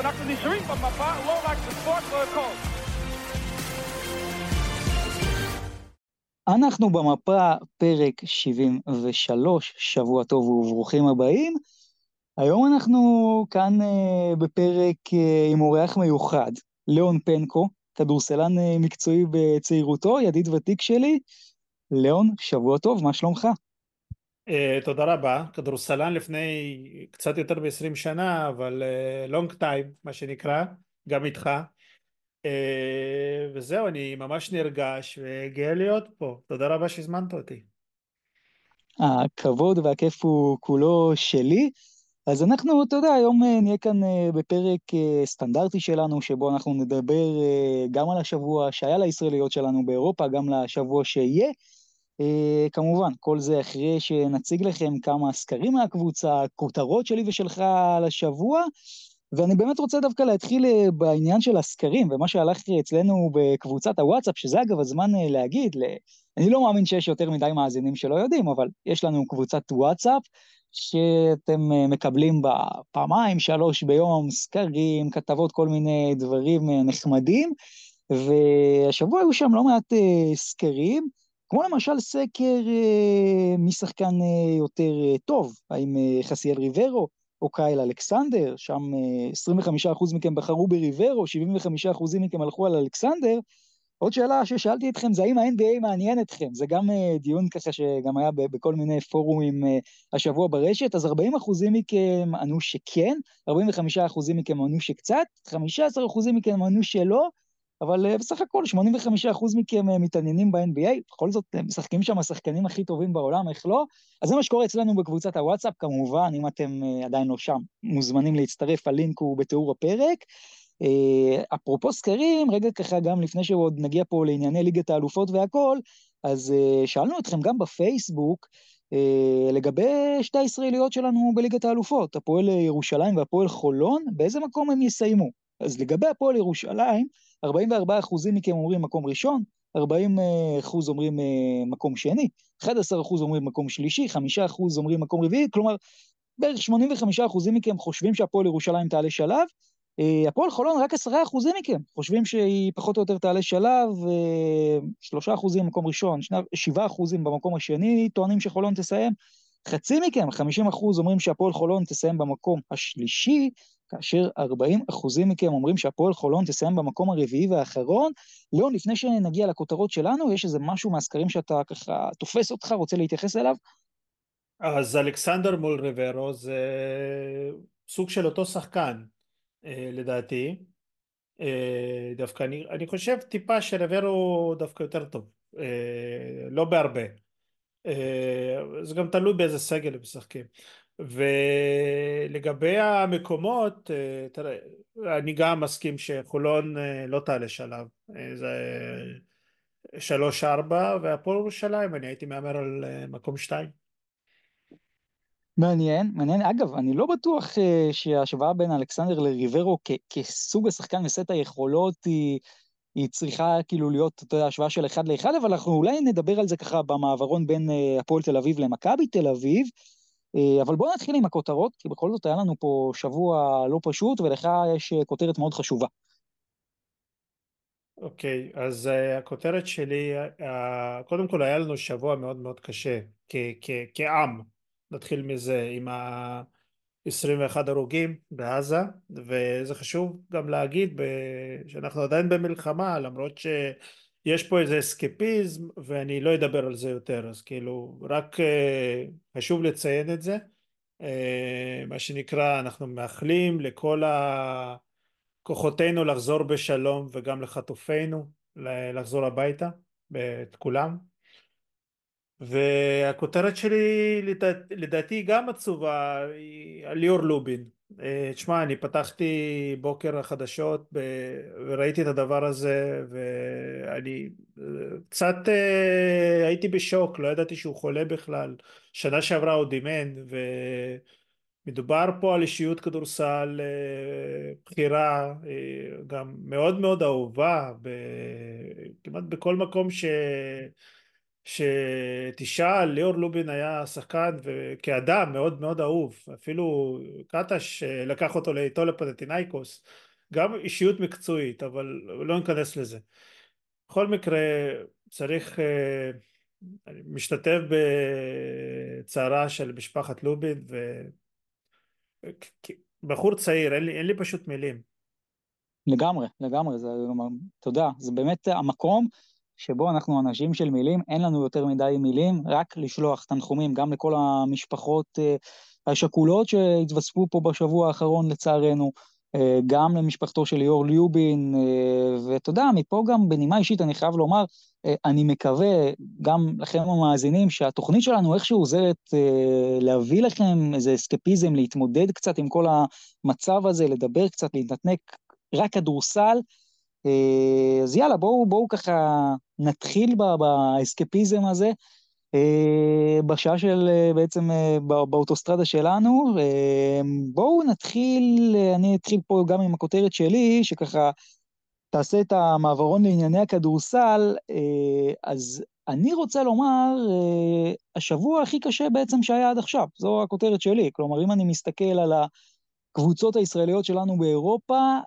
אנחנו נשארים במפה, לא רק בספורט והכל. אנחנו במפה, פרק 73, שבוע טוב וברוכים הבאים. היום אנחנו כאן uh, בפרק uh, עם אורח מיוחד, ליאון פנקו, כדורסלן uh, מקצועי בצעירותו, ידיד ותיק שלי. ליאון, שבוע טוב, מה שלומך? Uh, תודה רבה, כדורסלן לפני קצת יותר מ-20 שנה, אבל לונג uh, טיים, מה שנקרא, גם איתך. Uh, וזהו, אני ממש נרגש וגאה להיות פה. תודה רבה שהזמנת אותי. הכבוד והכיף הוא כולו שלי. אז אנחנו, אתה יודע, היום נהיה כאן בפרק סטנדרטי שלנו, שבו אנחנו נדבר גם על השבוע שהיה לישראליות שלנו באירופה, גם לשבוע שיהיה. כמובן, כל זה אחרי שנציג לכם כמה סקרים מהקבוצה, כותרות שלי ושלך על השבוע, ואני באמת רוצה דווקא להתחיל בעניין של הסקרים, ומה שהלך אצלנו בקבוצת הוואטסאפ, שזה אגב הזמן להגיד, אני לא מאמין שיש יותר מדי מאזינים שלא יודעים, אבל יש לנו קבוצת וואטסאפ, שאתם מקבלים בה פעמיים, שלוש ביום, סקרים, כתבות, כל מיני דברים נחמדים, והשבוע היו שם לא מעט סקרים, כמו למשל סקר מי שחקן יותר טוב, האם חסיאל ריברו או קייל אלכסנדר, שם 25% מכם בחרו בריברו, 75% מכם הלכו על אלכסנדר, עוד שאלה ששאלתי אתכם זה האם ה-NBA מעניין אתכם, זה גם דיון ככה שגם היה בכל מיני פורומים השבוע ברשת, אז 40% מכם ענו שכן, 45% מכם ענו שקצת, 15% מכם ענו שלא, אבל בסך הכל 85% מכם מתעניינים ב-NBA, בכל זאת משחקים שם השחקנים הכי טובים בעולם, איך לא? אז זה מה שקורה אצלנו בקבוצת הוואטסאפ, כמובן, אם אתם עדיין לא שם, מוזמנים להצטרף, הלינק הוא בתיאור הפרק. אפרופו סקרים, רגע ככה גם לפני שעוד נגיע פה לענייני ליגת האלופות והכל, אז שאלנו אתכם גם בפייסבוק, לגבי שתי הישראליות שלנו בליגת האלופות, הפועל ירושלים והפועל חולון, באיזה מקום הם יסיימו? אז לגבי הפועל ירושלים, 44% מכם אומרים מקום ראשון, 40% אומרים מקום שני, 11% אומרים מקום שלישי, 5% אומרים מקום רביעי, כלומר, בערך 85% מכם חושבים שהפועל ירושלים תעלה שלב, הפועל חולון רק 10% מכם חושבים שהיא פחות או יותר תעלה שלב, 3% מקום ראשון, 7% במקום השני טוענים שחולון תסיים, חצי מכם, 50% אומרים שהפועל חולון תסיים במקום השלישי, כאשר 40 אחוזים מכם אומרים שהפועל חולון תסיים במקום הרביעי והאחרון. ליאון, לפני שנגיע לכותרות שלנו, יש איזה משהו מהסקרים שאתה ככה תופס אותך, רוצה להתייחס אליו? אז אלכסנדר מול ריברו זה סוג של אותו שחקן, לדעתי. דווקא אני, אני חושב טיפה שריברו דווקא יותר טוב, לא בהרבה. זה גם תלוי באיזה סגל הם משחקים. ולגבי המקומות, תראה, אני גם מסכים שחולון לא תעלה שלב, זה שלוש ארבע, והפועל ירושלים, אני הייתי מהמר על מקום שתיים. מעניין, מעניין. אגב, אני לא בטוח שההשוואה בין אלכסנדר לריברו כסוג השחקן וסט היכולות היא... היא צריכה כאילו להיות, אתה יודע, השוואה של אחד לאחד, אבל אנחנו אולי נדבר על זה ככה במעברון בין הפועל תל אביב למכבי תל אביב, אבל בואו נתחיל עם הכותרות, כי בכל זאת היה לנו פה שבוע לא פשוט, ולך יש כותרת מאוד חשובה. אוקיי, okay, אז uh, הכותרת שלי, uh, קודם כל היה לנו שבוע מאוד מאוד קשה, כעם, נתחיל מזה, עם ה... 21 הרוגים בעזה, וזה חשוב גם להגיד שאנחנו עדיין במלחמה, למרות שיש פה איזה אסקפיזם, ואני לא אדבר על זה יותר, אז כאילו, רק חשוב לציין את זה. מה שנקרא, אנחנו מאחלים לכל כוחותינו לחזור בשלום, וגם לחטופינו לחזור הביתה, את כולם. והכותרת שלי לדעתי גם עצובה, היא על ליאור לובין. תשמע, אני פתחתי בוקר החדשות וראיתי את הדבר הזה ואני קצת הייתי בשוק, לא ידעתי שהוא חולה בכלל. שנה שעברה הוא דימן ומדובר פה על אישיות כדורסל בחירה, גם מאוד מאוד אהובה, כמעט בכל מקום ש... שתשאל, ליאור לובין היה שחקן וכאדם מאוד מאוד אהוב, אפילו קטש לקח אותו איתו לפנטינאיקוס, גם אישיות מקצועית, אבל לא ניכנס לזה. בכל מקרה צריך, אה, אני משתתף בצערה של משפחת לובין ובחור צעיר, אין לי, אין לי פשוט מילים. לגמרי, לגמרי, זה, אתה יודע, זה באמת המקום שבו אנחנו אנשים של מילים, אין לנו יותר מדי מילים, רק לשלוח תנחומים גם לכל המשפחות אה, השכולות שהתווספו פה בשבוע האחרון לצערנו, אה, גם למשפחתו של ליאור ליובין, אה, ואתה יודע, מפה גם בנימה אישית אני חייב לומר, אני מקווה, גם לכם המאזינים, שהתוכנית שלנו איכשהו עוזרת להביא לכם איזה אסקפיזם, להתמודד קצת עם כל המצב הזה, לדבר קצת, להתנתק רק כדורסל, אז יאללה, בואו, בואו ככה נתחיל באסקפיזם הזה, אה, בשעה של אה, בעצם באוטוסטרדה שלנו. בואו נתחיל, אני אתחיל פה גם עם הכותרת שלי, שככה תעשה את המעברון לענייני הכדורסל, אז אני רוצה לומר, השבוע הכי קשה בעצם שהיה עד עכשיו, זו הכותרת שלי. כלומר, אם אני מסתכל על הקבוצות הישראליות שלנו באירופה,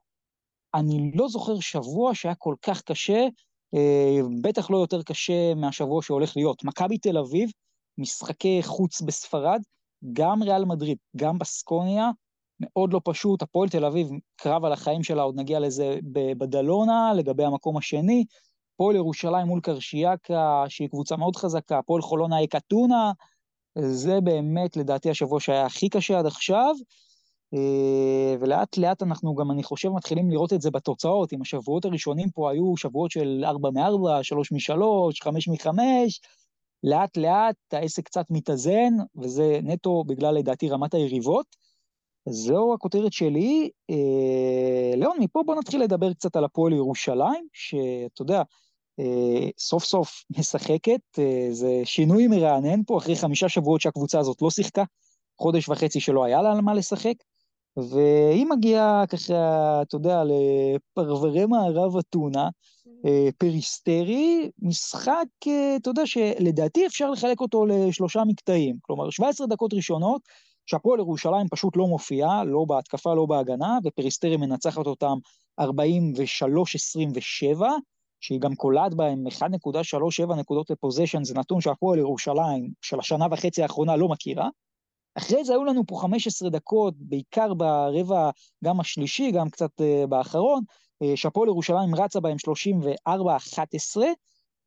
אני לא זוכר שבוע שהיה כל כך קשה, אה, בטח לא יותר קשה מהשבוע שהולך להיות. מכבי תל אביב, משחקי חוץ בספרד, גם ריאל מדריד, גם בסקוניה, מאוד לא פשוט, הפועל תל אביב, קרב על החיים שלה, עוד נגיע לזה בדלונה, לגבי המקום השני, הפועל ירושלים מול קרשיאקה, שהיא קבוצה מאוד חזקה, הפועל חולונה אקתונה, זה באמת לדעתי השבוע שהיה הכי קשה עד עכשיו. אה, ולאט לאט אנחנו גם, אני חושב, מתחילים לראות את זה בתוצאות. אם השבועות הראשונים פה היו שבועות של 4 מ-4, 3 מ-3, 5 מ-5, לאט לאט העסק קצת מתאזן, וזה נטו בגלל, לדעתי, רמת היריבות. זו הכותרת שלי. אה, ליאון, מפה בוא נתחיל לדבר קצת על הפועל ירושלים, שאתה יודע, אה, סוף סוף משחקת, זה שינוי מרענן פה, אחרי חמישה שבועות שהקבוצה הזאת לא שיחקה, חודש וחצי שלא היה לה על מה לשחק. והיא מגיעה ככה, אתה יודע, לפרברי מערב אתונה, אה, פריסטרי, משחק, אה, אתה יודע, שלדעתי אפשר לחלק אותו לשלושה מקטעים. כלומר, 17 דקות ראשונות, שהפועל ירושלים פשוט לא מופיעה, לא בהתקפה, לא בהגנה, ופריסטרי מנצחת אותם 43-27, שהיא גם קולעת בהם 1.37 נקודות לפוזיישן, זה נתון שהפועל ירושלים של השנה וחצי האחרונה לא מכירה. אחרי זה היו לנו פה 15 דקות, בעיקר ברבע, גם השלישי, גם קצת uh, באחרון, uh, שהפועל ירושלים רצה בהם 34-11,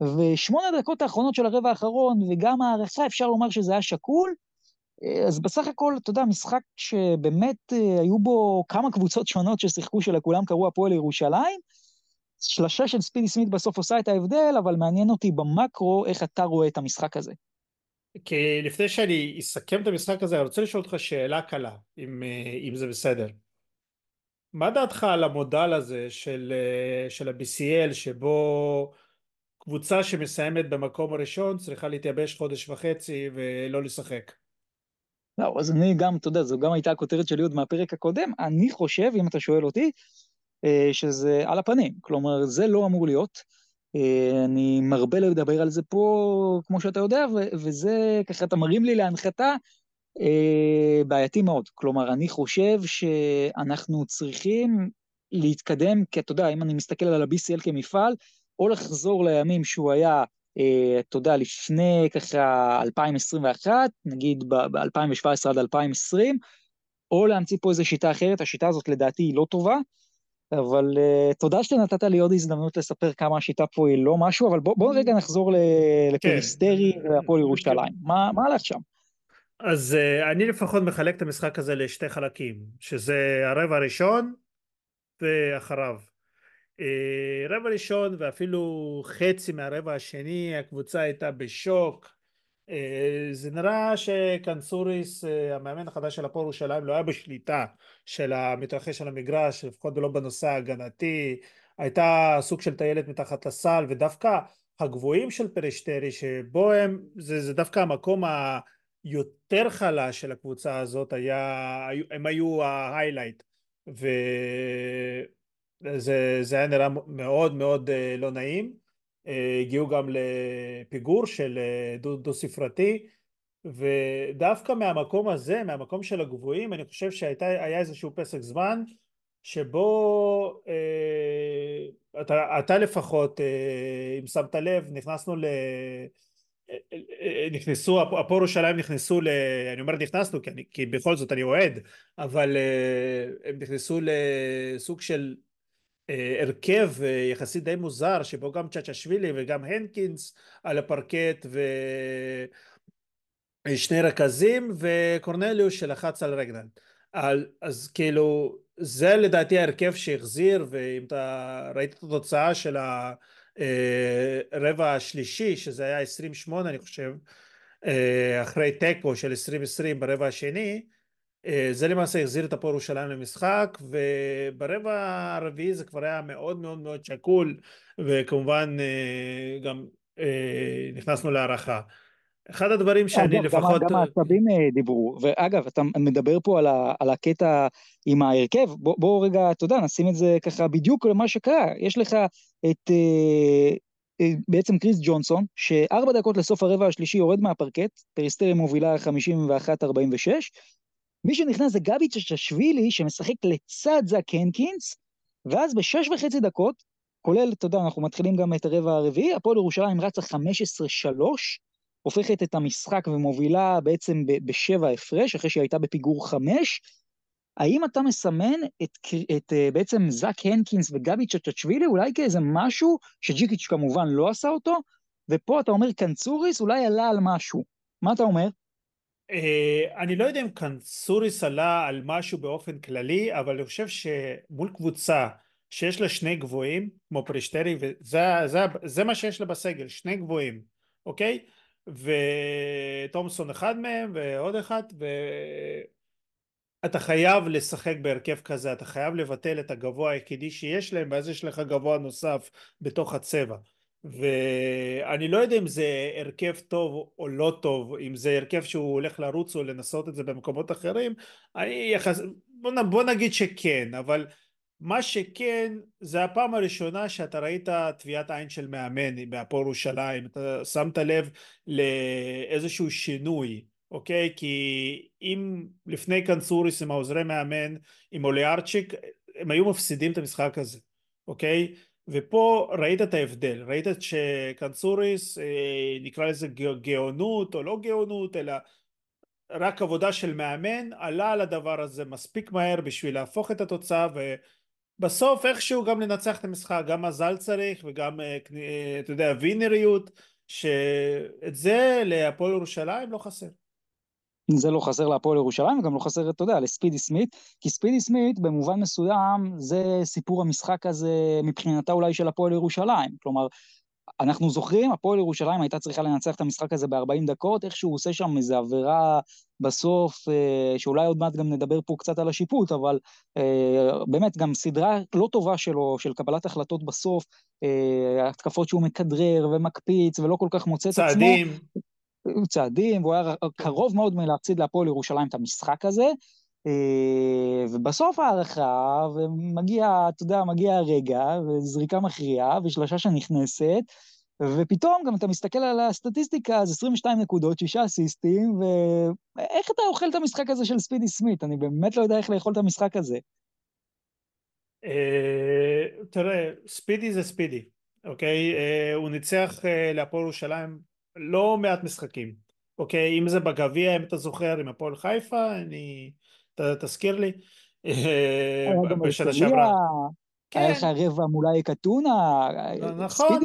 ושמונה דקות האחרונות של הרבע האחרון, וגם הערכה, אפשר לומר שזה היה שקול. Uh, אז בסך הכל, אתה יודע, משחק שבאמת היו בו כמה קבוצות שונות ששיחקו, שלכולם קראו הפועל ירושלים. שלשה של ספידי סמית בסוף עושה את ההבדל, אבל מעניין אותי במקרו איך אתה רואה את המשחק הזה. כי לפני שאני אסכם את המשחק הזה, אני רוצה לשאול אותך שאלה קלה, אם, אה, אם זה בסדר. מה דעתך על המודל הזה של, אה, של ה-BCL, שבו קבוצה שמסיימת במקום הראשון צריכה להתייבש חודש וחצי ולא לשחק? לא, אז אני גם, אתה יודע, זו גם הייתה הכותרת שלי עוד מהפרק הקודם, אני חושב, אם אתה שואל אותי, אה, שזה על הפנים. כלומר, זה לא אמור להיות. אה, אני מרבה לדבר על זה פה, כמו שאתה יודע, וזה ככה, אתה מרים לי להנחתה, אה, בעייתי מאוד. כלומר, אני חושב שאנחנו צריכים להתקדם, כי אתה יודע, אם אני מסתכל על ה-BCL כמפעל, או לחזור לימים שהוא היה, אה, אתה יודע, לפני ככה 2021, נגיד ב-2017 עד 2020, או להמציא פה איזו שיטה אחרת, השיטה הזאת לדעתי היא לא טובה, אבל uh, תודה שנתת לי עוד הזדמנות לספר כמה השיטה פה היא לא משהו, אבל בוא, בוא רגע נחזור לפריסטרי כן. והפועל ירושלים. מה, מה הלך שם? אז uh, אני לפחות מחלק את המשחק הזה לשתי חלקים, שזה הרבע הראשון ואחריו. Uh, רבע ראשון ואפילו חצי מהרבע השני, הקבוצה הייתה בשוק, זה נראה שקנסוריס אה, המאמן החדש של הפועל ירושלים לא היה בשליטה של המתרחש על המגרש לפחות לא בנושא ההגנתי. הייתה סוג של טיילת מתחת לסל ודווקא הגבוהים של פרשטרי שבו הם זה, זה דווקא המקום היותר חלש של הקבוצה הזאת היה הם היו ההיילייט וזה היה נראה מאוד מאוד אה, לא נעים הגיעו גם לפיגור של דו, דו ספרתי ודווקא מהמקום הזה, מהמקום של הגבוהים, אני חושב שהיה איזשהו פסק זמן שבו אה, אתה, אתה לפחות, אה, אם שמת לב, נכנסנו ל... נכנסו, הפועל ירושלים נכנסו, ל, אני אומר נכנסנו כי, אני, כי בכל זאת אני אוהד, אבל אה, הם נכנסו לסוג של אה, הרכב אה, יחסית די מוזר שבו גם צ'צ'שווילי וגם הנקינס על הפרקט ושני רכזים וקורנליוס שלחץ על רגנן על, אז כאילו זה לדעתי ההרכב שהחזיר ואם אתה ראית את התוצאה של הרבע השלישי שזה היה 28 אני חושב אה, אחרי תיקו של 2020 ברבע השני אה, זה למעשה החזיר את הפועל ירושלים למשחק וברבע הרביעי זה כבר היה מאוד מאוד מאוד שקול וכמובן אה, גם נכנסנו להארכה אחד הדברים שאני אגב, לפחות... גם העצבים דיברו, ואגב, אתה מדבר פה על, ה, על הקטע עם ההרכב, בוא, בוא רגע, אתה יודע, נשים את זה ככה בדיוק למה שקרה. יש לך את אה, בעצם קריס ג'ונסון, שארבע דקות לסוף הרבע השלישי יורד מהפרקט, פריסטרי מובילה 51-46, מי שנכנס זה גבי צ'צ'שווילי, שמשחק לצד זאק הנקינס, ואז בשש וחצי דקות, כולל, אתה יודע, אנחנו מתחילים גם את הרבע הרביעי, הפועל ירושלים רצה 15-3, הופכת את המשחק ומובילה בעצם בשבע הפרש, אחרי שהיא הייתה בפיגור חמש, האם אתה מסמן את, את אה, בעצם זאק הנקינס וגבי צ'צ'שווילי אולי כאיזה משהו שג'יקיץ' כמובן לא עשה אותו, ופה אתה אומר קנצוריס אולי עלה על משהו. מה אתה אומר? Uh, אני לא יודע אם קנצוריס עלה על משהו באופן כללי, אבל אני חושב שמול קבוצה שיש לה שני גבוהים, כמו פרישטרי, וזה זה, זה מה שיש לה בסגל, שני גבוהים, אוקיי? ותומסון אחד מהם ועוד אחד, ו... אתה חייב לשחק בהרכב כזה, אתה חייב לבטל את הגבוה היחידי שיש להם ואז יש לך גבוה נוסף בתוך הצבע ואני לא יודע אם זה הרכב טוב או לא טוב, אם זה הרכב שהוא הולך לרוץ או לנסות את זה במקומות אחרים, אני יחס... בוא, בוא נגיד שכן, אבל מה שכן זה הפעם הראשונה שאתה ראית טביעת עין של מאמן בהפועל ירושלים, אתה שמת לב לאיזשהו שינוי אוקיי? כי אם לפני קנצוריס עם העוזרי מאמן, עם אוליארצ'יק, הם היו מפסידים את המשחק הזה, אוקיי? ופה ראית את ההבדל, ראית שקנצוריס, אה, נקרא לזה גאונות או לא גאונות, אלא רק עבודה של מאמן, עלה על הדבר הזה מספיק מהר בשביל להפוך את התוצאה ובסוף איכשהו גם לנצח את המשחק, גם מזל צריך וגם, אה, אה, אתה יודע, וינריות, שאת זה להפועל ירושלים לא חסר. זה לא חסר להפועל ירושלים, וגם לא חסר, אתה יודע, לספידי סמית, כי ספידי סמית במובן מסוים זה סיפור המשחק הזה מבחינתה אולי של הפועל ירושלים. כלומר, אנחנו זוכרים, הפועל ירושלים הייתה צריכה לנצח את המשחק הזה ב-40 דקות, איכשהו עושה שם איזו עבירה בסוף, אה, שאולי עוד מעט גם נדבר פה קצת על השיפוט, אבל אה, באמת גם סדרה לא טובה שלו, של קבלת החלטות בסוף, אה, התקפות שהוא מכדרר ומקפיץ ולא כל כך מוצא את עצמו. צעדים. צעדים, והוא היה קרוב מאוד מלהפסיד להפועל ירושלים את המשחק הזה. אה, ובסוף הערכה, ומגיע, אתה יודע, מגיע הרגע, וזריקה מכריעה, ושלושה שנכנסת, ופתאום גם אתה מסתכל על הסטטיסטיקה, אז 22 נקודות, שישה אסיסטים, ואיך אתה אוכל את המשחק הזה של ספידי סמית? אני באמת לא יודע איך לאכול את המשחק הזה. אה, תראה, ספידי זה ספידי, אוקיי? אה, הוא ניצח להפועל ירושלים לא מעט משחקים, אוקיי? אם זה בגביע, אם אתה זוכר, עם הפועל חיפה, אני... ת, תזכיר לי. אה, בשנה שעברה. היה לך כן. רבע מול אייק אתונה. נכון.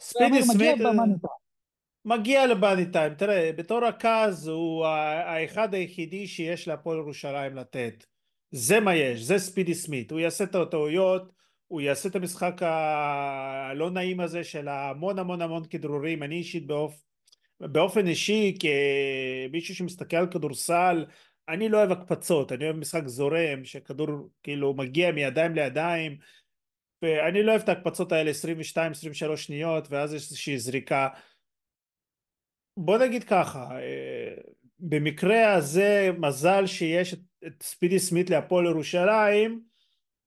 ספידי סמית מגיע לבאני טיים. תראה, בתור רכז הוא האחד היחידי שיש להפועל ירושלים לתת. זה מה יש, זה ספידי סמית. הוא יעשה את הטעויות, הוא יעשה את המשחק הלא נעים הזה של המון המון המון כדרורים. אני אישית באופ... באופן אישי כמישהו שמסתכל על כדורסל אני לא אוהב הקפצות אני אוהב משחק זורם שכדור כאילו מגיע מידיים לידיים ואני לא אוהב את ההקפצות האלה 22-23 שניות ואז יש איזושהי זריקה בוא נגיד ככה אה, במקרה הזה מזל שיש את, את ספידי סמית להפועל ירושלים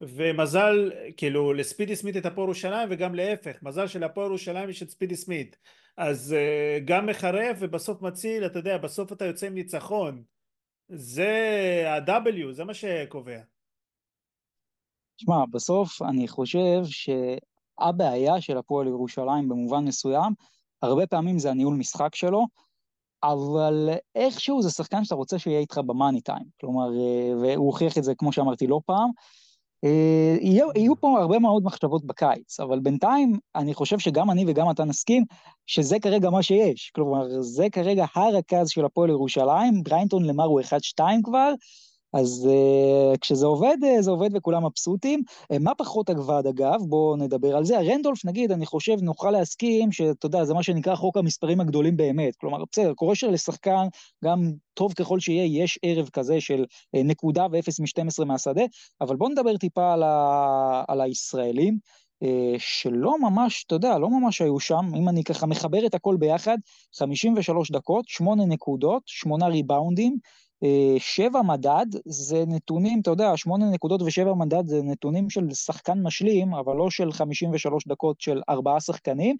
ומזל כאילו לספידי סמית את הפועל ירושלים וגם להפך מזל שלהפועל ירושלים יש את ספידי סמית. אז uh, גם מחרף ובסוף מציל אתה יודע בסוף אתה יוצא עם ניצחון. זה ה-W זה מה שקובע. שמע בסוף אני חושב שהבעיה של הפועל ירושלים במובן מסוים הרבה פעמים זה הניהול משחק שלו אבל איכשהו זה שחקן שאתה רוצה שיהיה איתך במאני טיים כלומר אה, והוא הוכיח את זה כמו שאמרתי לא פעם. אה, יהיו, יהיו פה הרבה מאוד מחשבות בקיץ, אבל בינתיים אני חושב שגם אני וגם אתה נסכים שזה כרגע מה שיש. כלומר, זה כרגע הרכז של הפועל ירושלים, בריינטון למר הוא 1-2 כבר, אז uh, כשזה עובד, uh, זה עובד וכולם מבסוטים. Uh, מה פחות אגבד אגב? בואו נדבר על זה. הרנדולף, נגיד, אני חושב, נוכל להסכים שאתה יודע, זה מה שנקרא חוק המספרים הגדולים באמת. כלומר, בסדר, קורה שלשחקן, גם טוב ככל שיהיה, יש ערב כזה של uh, נקודה ו-0 מ-12 מהשדה, אבל בואו נדבר טיפה על, ה... על הישראלים. Uh, שלא ממש, אתה יודע, לא ממש היו שם, אם אני ככה מחבר את הכל ביחד, 53 דקות, 8 נקודות, 8 ריבאונדים, שבע מדד זה נתונים, אתה יודע, שמונה נקודות ושבע מדד זה נתונים של שחקן משלים, אבל לא של 53 דקות של ארבעה שחקנים.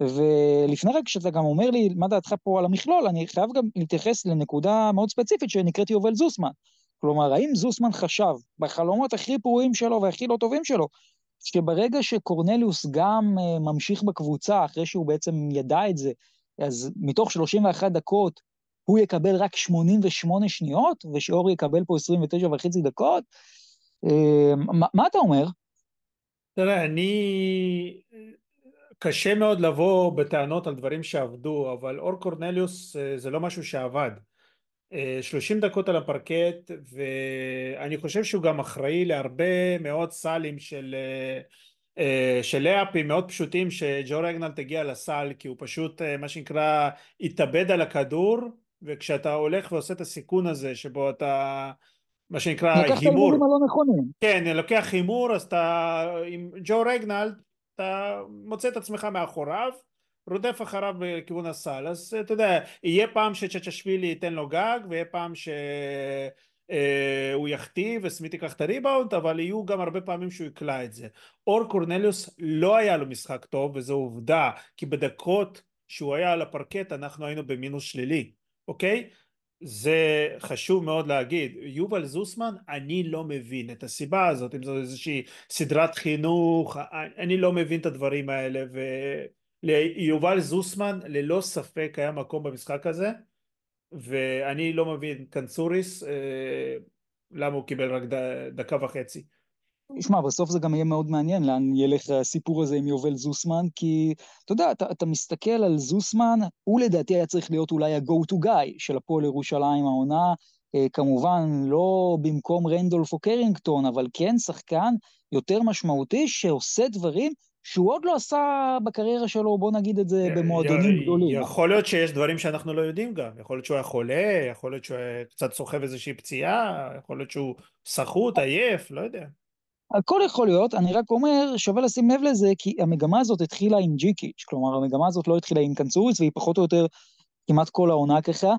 ולפני רגע שאתה גם אומר לי מה דעתך פה על המכלול, אני חייב גם להתייחס לנקודה מאוד ספציפית שנקראת יובל זוסמן. כלומר, האם זוסמן חשב בחלומות הכי פרועים שלו והכי לא טובים שלו, שברגע שקורנליוס גם uh, ממשיך בקבוצה, אחרי שהוא בעצם ידע את זה, אז מתוך 31 דקות הוא יקבל רק 88 שניות, ושאור יקבל פה 29 וחצי דקות. אמ, מה, מה אתה אומר? תראה, אני... קשה מאוד לבוא בטענות על דברים שעבדו, אבל אור קורנליוס אה, זה לא משהו שעבד. 30 אה, דקות על הפרקט, ואני חושב שהוא גם אחראי להרבה מאוד סלים של... אה, של לאפים מאוד פשוטים שג'ו רגנל תגיע לסל כי הוא פשוט מה שנקרא התאבד על הכדור וכשאתה הולך ועושה את הסיכון הזה שבו אתה מה שנקרא הימור, לוקח את ההימורים הלא נכונים, כן לוקח הימור אז אתה עם ג'ו רגנלד אתה מוצא את עצמך מאחוריו רודף אחריו בכיוון הסל. אז אתה יודע יהיה פעם שצ'צ'שווילי ייתן לו גג ויהיה פעם שהוא אה, יחטיא וסמית ייקח את הריבאונד אבל יהיו גם הרבה פעמים שהוא יקלע את זה. אור קורנליוס לא היה לו משחק טוב וזו עובדה כי בדקות שהוא היה על הפרקט אנחנו היינו במינוס שלילי אוקיי? זה חשוב מאוד להגיד. יובל זוסמן, אני לא מבין את הסיבה הזאת, אם זו איזושהי סדרת חינוך, אני לא מבין את הדברים האלה, וליובל זוסמן ללא ספק היה מקום במשחק הזה, ואני לא מבין קנצוריס, אה, למה הוא קיבל רק דקה וחצי. שמע, בסוף זה גם יהיה מאוד מעניין לאן ילך הסיפור הזה עם יובל זוסמן, כי אתה יודע, אתה, אתה מסתכל על זוסמן, הוא לדעתי היה צריך להיות אולי ה-go to guy של הפועל ירושלים העונה, אה, כמובן לא במקום רנדולף או קרינגטון, אבל כן שחקן יותר משמעותי שעושה דברים שהוא עוד לא עשה בקריירה שלו, בוא נגיד את זה במועדונים גדולים. יכול להיות שיש דברים שאנחנו לא יודעים גם, יכול להיות שהוא היה חולה, יכול להיות שהוא קצת סוחב איזושהי פציעה, יכול להיות שהוא סחוט, עייף, לא יודע. הכל יכול להיות, אני רק אומר, שווה לשים לב לזה, כי המגמה הזאת התחילה עם ג'יקיץ', כלומר, המגמה הזאת לא התחילה עם קנצוריץ, והיא פחות או יותר כמעט כל העונה ככה.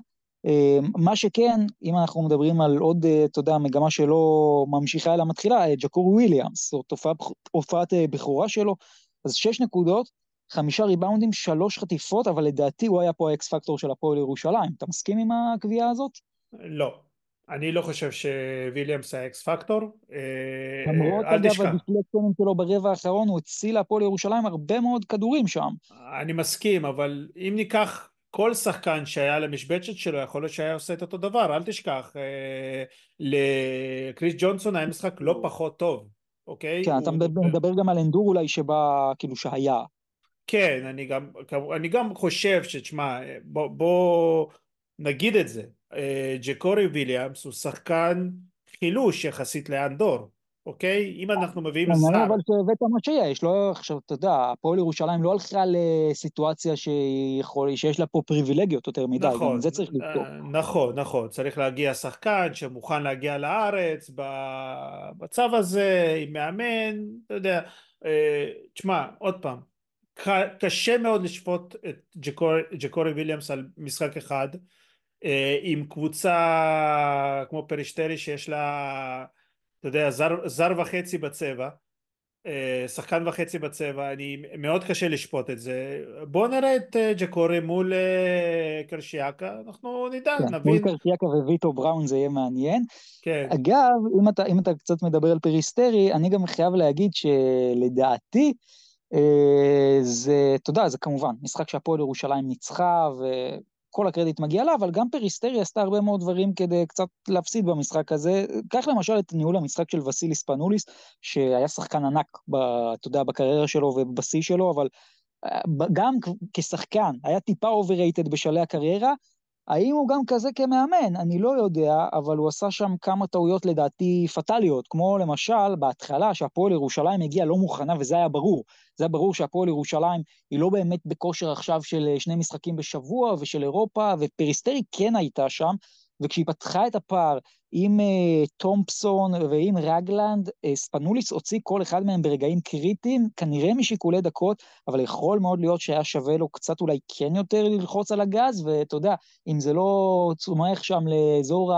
אה, מה שכן, אם אנחנו מדברים על עוד, אה, אתה יודע, מגמה שלא ממשיכה אלא מתחילה, אה, ג'קור וויליאמס, זאת הופעת בכורה שלו, אז שש נקודות, חמישה ריבאונדים, שלוש חטיפות, אבל לדעתי הוא היה פה האקס פקטור של הפועל ירושלים. אתה מסכים עם הקביעה הזאת? לא. אני לא חושב שוויליאמס היה אקס פקטור, אה, למרות אגב הדיפלקטונים שלו ברבע האחרון הוא הציל להפועל ירושלים הרבה מאוד כדורים שם. אני מסכים אבל אם ניקח כל שחקן שהיה למשבצת שלו יכול להיות שהיה עושה את אותו דבר אל תשכח אה, לקריס ג'ונסון היה משחק לא פחות טוב אוקיי? כן אתה מדבר גם על אנדור אולי שבא כאילו שהיה. כן אני גם, אני גם חושב שתשמע בוא, בוא נגיד את זה אה, ג'קורי וויליאמס הוא שחקן חילוש יחסית לאנדור, אוקיי? אם אנחנו מביאים שר... אני אבל שהבאת מה שיש, לא עכשיו, אתה יודע, הפועל ירושלים לא הלכה לסיטואציה שיש לה פה פריבילגיות יותר מדי, נכון, גם זה צריך לבדוק. אה, נכון, נכון, צריך להגיע שחקן שמוכן להגיע לארץ בצו הזה, עם מאמן, אתה יודע, אה, תשמע, עוד פעם, קשה מאוד לשפוט את ג'קורי וויליאמס על משחק אחד, אה, עם קבוצה כמו פריסטרי שיש לה, אתה יודע, זר, זר וחצי בצבע, אה, שחקן וחצי בצבע, אני מאוד קשה לשפוט את זה. בואו נראה את אה, ג'קורי מול אה, קרשיאקה, אנחנו נדע, כן, נבין. מול קרשיאקה וויטו בראון זה יהיה מעניין. כן. אגב, אם אתה, אם אתה קצת מדבר על פריסטרי, אני גם חייב להגיד שלדעתי, זה, אתה יודע, זה כמובן משחק שהפועל ירושלים ניצחה, כל הקרדיט מגיע לה, אבל גם פריסטרי עשתה הרבה מאוד דברים כדי קצת להפסיד במשחק הזה. קח למשל את ניהול המשחק של וסיליס ספנוליס, שהיה שחקן ענק, ב, אתה יודע, בקריירה שלו ובשיא שלו, אבל אה, גם כשחקן, היה טיפה overrated בשלהי הקריירה, האם הוא גם כזה כמאמן? אני לא יודע, אבל הוא עשה שם כמה טעויות לדעתי פטאליות, כמו למשל, בהתחלה, שהפועל ירושלים הגיעה לא מוכנה, וזה היה ברור. זה היה ברור שהפועל ירושלים היא לא באמת בכושר עכשיו של אה, שני משחקים בשבוע ושל אירופה, ופריסטרי כן הייתה שם, וכשהיא פתחה את הפער עם uh, תומפסון ועם רגלנד, uh, ספנוליס הוציא כל אחד מהם ברגעים קריטיים, כנראה משיקולי דקות, אבל יכול מאוד להיות שהיה שווה לו קצת אולי כן יותר ללחוץ על הגז, ואתה יודע, אם זה לא צומח שם לאזור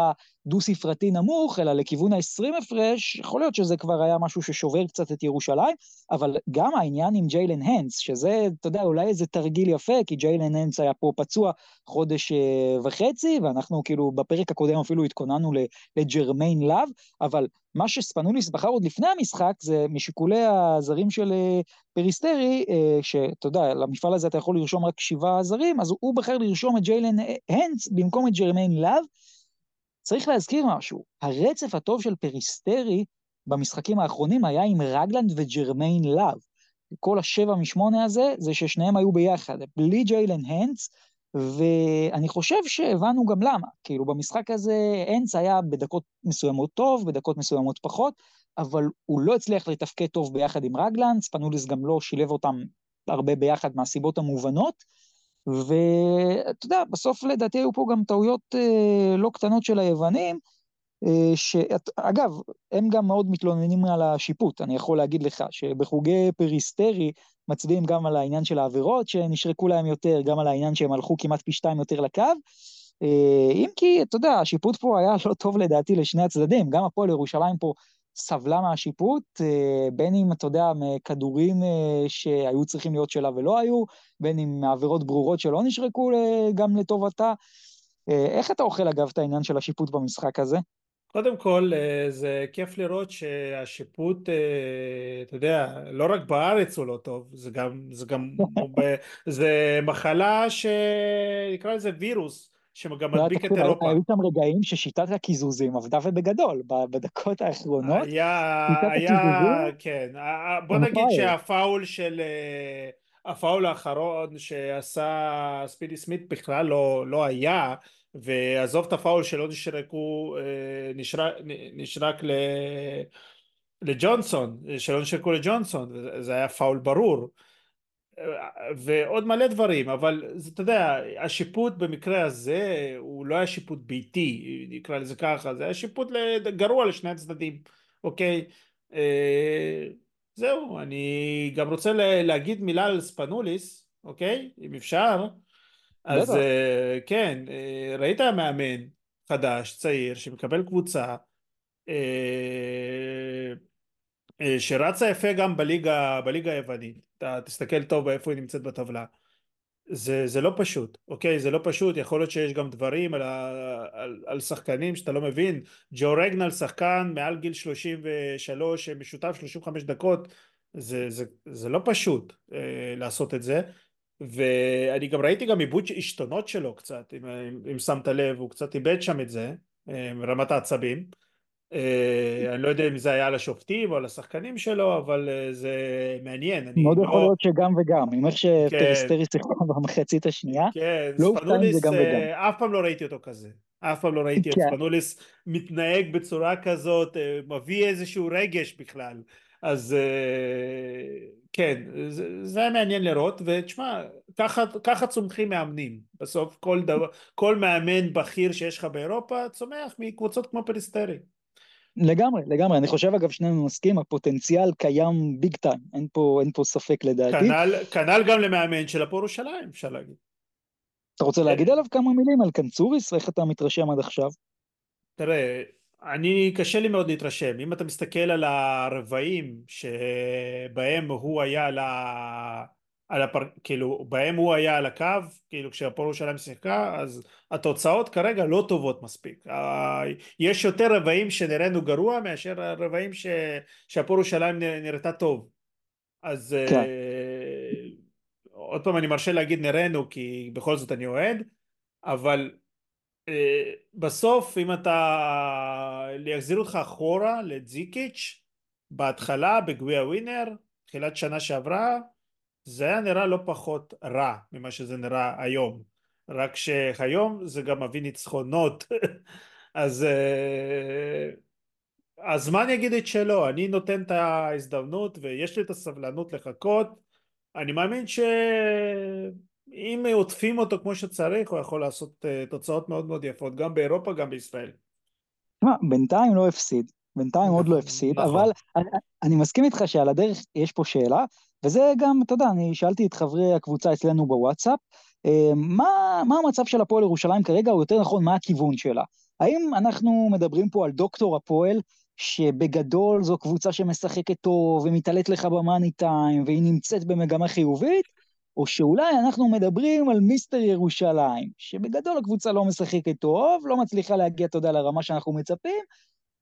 הדו-ספרתי נמוך, אלא לכיוון ה-20 הפרש, יכול להיות שזה כבר היה משהו ששובר קצת את ירושלים, אבל גם העניין עם ג'יילן הנס, שזה, אתה יודע, אולי איזה תרגיל יפה, כי ג'יילן הנס היה פה פצוע חודש uh, וחצי, ואנחנו כאילו בפרק הקודם אפילו התכוננו לג'רמיין לאב, אבל מה שספנוליס בחר עוד לפני המשחק זה משיקולי הזרים של אה, פריסטרי, אה, שאתה יודע, למפעל הזה אתה יכול לרשום רק שבעה זרים, אז הוא בחר לרשום את ג'יילן הנדס במקום את ג'רמיין לאב. צריך להזכיר משהו, הרצף הטוב של פריסטרי במשחקים האחרונים היה עם רגלנד וג'רמיין לאב. כל השבע משמונה הזה, זה ששניהם היו ביחד. בלי ג'יילן הנדס, ואני חושב שהבנו גם למה. כאילו, במשחק הזה הנדס היה בדקות מסוימות טוב, בדקות מסוימות פחות, אבל הוא לא הצליח לתפקד טוב ביחד עם רגלנד, ספנוליס גם לא שילב אותם הרבה ביחד מהסיבות המובנות, ואתה יודע, בסוף לדעתי היו פה גם טעויות אה, לא קטנות של היוונים, אה, שאגב, הם גם מאוד מתלוננים על השיפוט, אני יכול להגיד לך שבחוגי פריסטרי מצביעים גם על העניין של העבירות שנשרקו להם יותר, גם על העניין שהם הלכו כמעט פי שתיים יותר לקו. אה, אם כי, אתה יודע, השיפוט פה היה לא טוב לדעתי לשני הצדדים, גם הפועל ירושלים פה סבלה מהשיפוט, אה, בין אם, אתה יודע, מכדורים שהיו צריכים להיות שלה ולא היו, בין אם מעבירות ברורות שלא נשרקו גם לטובתה. איך אתה אוכל, אגב, את העניין של השיפוט במשחק הזה? קודם כל אה, זה כיף לראות שהשיפוט, אה, אתה יודע, לא רק בארץ הוא לא טוב, זה גם, זה גם, זה מחלה שנקרא לזה וירוס, שגם מדביק את אירופה. היו שם רגעים ששיטת הקיזוזים עבדה ובגדול, בדקות האחרונות. היה, היה, כן, בוא נגיד שהפאול של, אה, הפאול האחרון שעשה ספידי סמית בכלל לא, לא היה, ועזוב את הפאול שלא נשרקו, אה, נשרק, נשרק לג'ונסון, שלא נשרקו לג'ונסון, זה היה פאול ברור. ועוד מלא דברים, אבל אתה יודע, השיפוט במקרה הזה הוא לא היה שיפוט ביתי, נקרא לזה ככה, זה היה שיפוט גרוע לשני הצדדים, אוקיי? אה, זהו, אני גם רוצה להגיד מילה על ספנוליס, אוקיי? אם אפשר. אז uh, כן, uh, ראית מאמן חדש, צעיר, שמקבל קבוצה uh, uh, שרצה יפה גם בליגה, בליגה היוונית, אתה תסתכל טוב איפה היא נמצאת בטבלה. זה, זה לא פשוט, אוקיי? זה לא פשוט, יכול להיות שיש גם דברים על, על, על שחקנים שאתה לא מבין. ג'ו רגנל שחקן מעל גיל 33, משותף 35 דקות, זה, זה, זה לא פשוט אה, לעשות את זה. ואני גם ראיתי גם עיבוד עשתונות שלו קצת, אם, אם, שמת לב, הוא קצת איבד שם את זה, אה, רמת העצבים. אה, אני לא יודע אם זה היה על השופטים או על השחקנים שלו, אבל אה, זה מעניין. מאוד יכול לא- להיות שגם וגם, עם איך שפריסטרי כן. שיחקו במחצית השנייה, כן, לא ספנוליס, אף פעם לא ראיתי אותו כזה. אף פעם לא ראיתי את כן. ספנוליס מתנהג בצורה כזאת, מביא איזשהו רגש בכלל. אז כן, זה, זה היה מעניין לראות, ותשמע, ככה, ככה צומחים מאמנים. בסוף כל, דבר, כל מאמן בכיר שיש לך באירופה צומח מקבוצות כמו פריסטרי. לגמרי, לגמרי. אני חושב, אגב, שנינו נסכים, הפוטנציאל קיים ביג טיים, אין פה, אין פה ספק לדעתי. כנ"ל, כנ"ל גם למאמן של הפועל ירושלים, אפשר להגיד. אתה רוצה להגיד עליו כמה מילים על קנצוריס? איך אתה מתרשם עד עכשיו? תראה, אני, קשה לי מאוד להתרשם. אם אתה מסתכל על הרבעים שבהם הוא היה על ה... על הפר... כאילו, בהם הוא היה על הקו, כאילו כשהפועל ירושלים שיחקה, אז התוצאות כרגע לא טובות מספיק. יש יותר רבעים שנראינו גרוע מאשר הרבעים ש... שהפועל ירושלים נראתה טוב. אז כן. uh, עוד פעם אני מרשה להגיד נראינו כי בכל זאת אני אוהד, אבל אה, בסוף אם אתה יחזיר אותך אחורה לזיקיץ' בהתחלה בגביע ווינר תחילת שנה שעברה זה היה נראה לא פחות רע ממה שזה נראה היום. רק שהיום זה גם מביא ניצחונות. אז אה, הזמן יגיד את שלו. אני נותן את ההזדמנות ויש לי את הסבלנות לחכות. אני מאמין ש... אם עוטפים אותו כמו שצריך הוא יכול לעשות uh, תוצאות מאוד מאוד יפות גם באירופה גם בישראל. תשמע, בינתיים לא הפסיד, בינתיים עוד לא הפסיד, נכון. אבל אני, אני מסכים איתך שעל הדרך יש פה שאלה, וזה גם, אתה יודע, אני שאלתי את חברי הקבוצה אצלנו בוואטסאפ, uh, מה, מה המצב של הפועל ירושלים כרגע, או יותר נכון, מה הכיוון שלה? האם אנחנו מדברים פה על דוקטור הפועל, שבגדול זו קבוצה שמשחקת טוב ומתעלית לך במאני טיים והיא נמצאת במגמה חיובית, או שאולי אנחנו מדברים על מיסטר ירושלים, שבגדול הקבוצה לא משחקת טוב, לא מצליחה להגיע, אתה יודע, לרמה שאנחנו מצפים,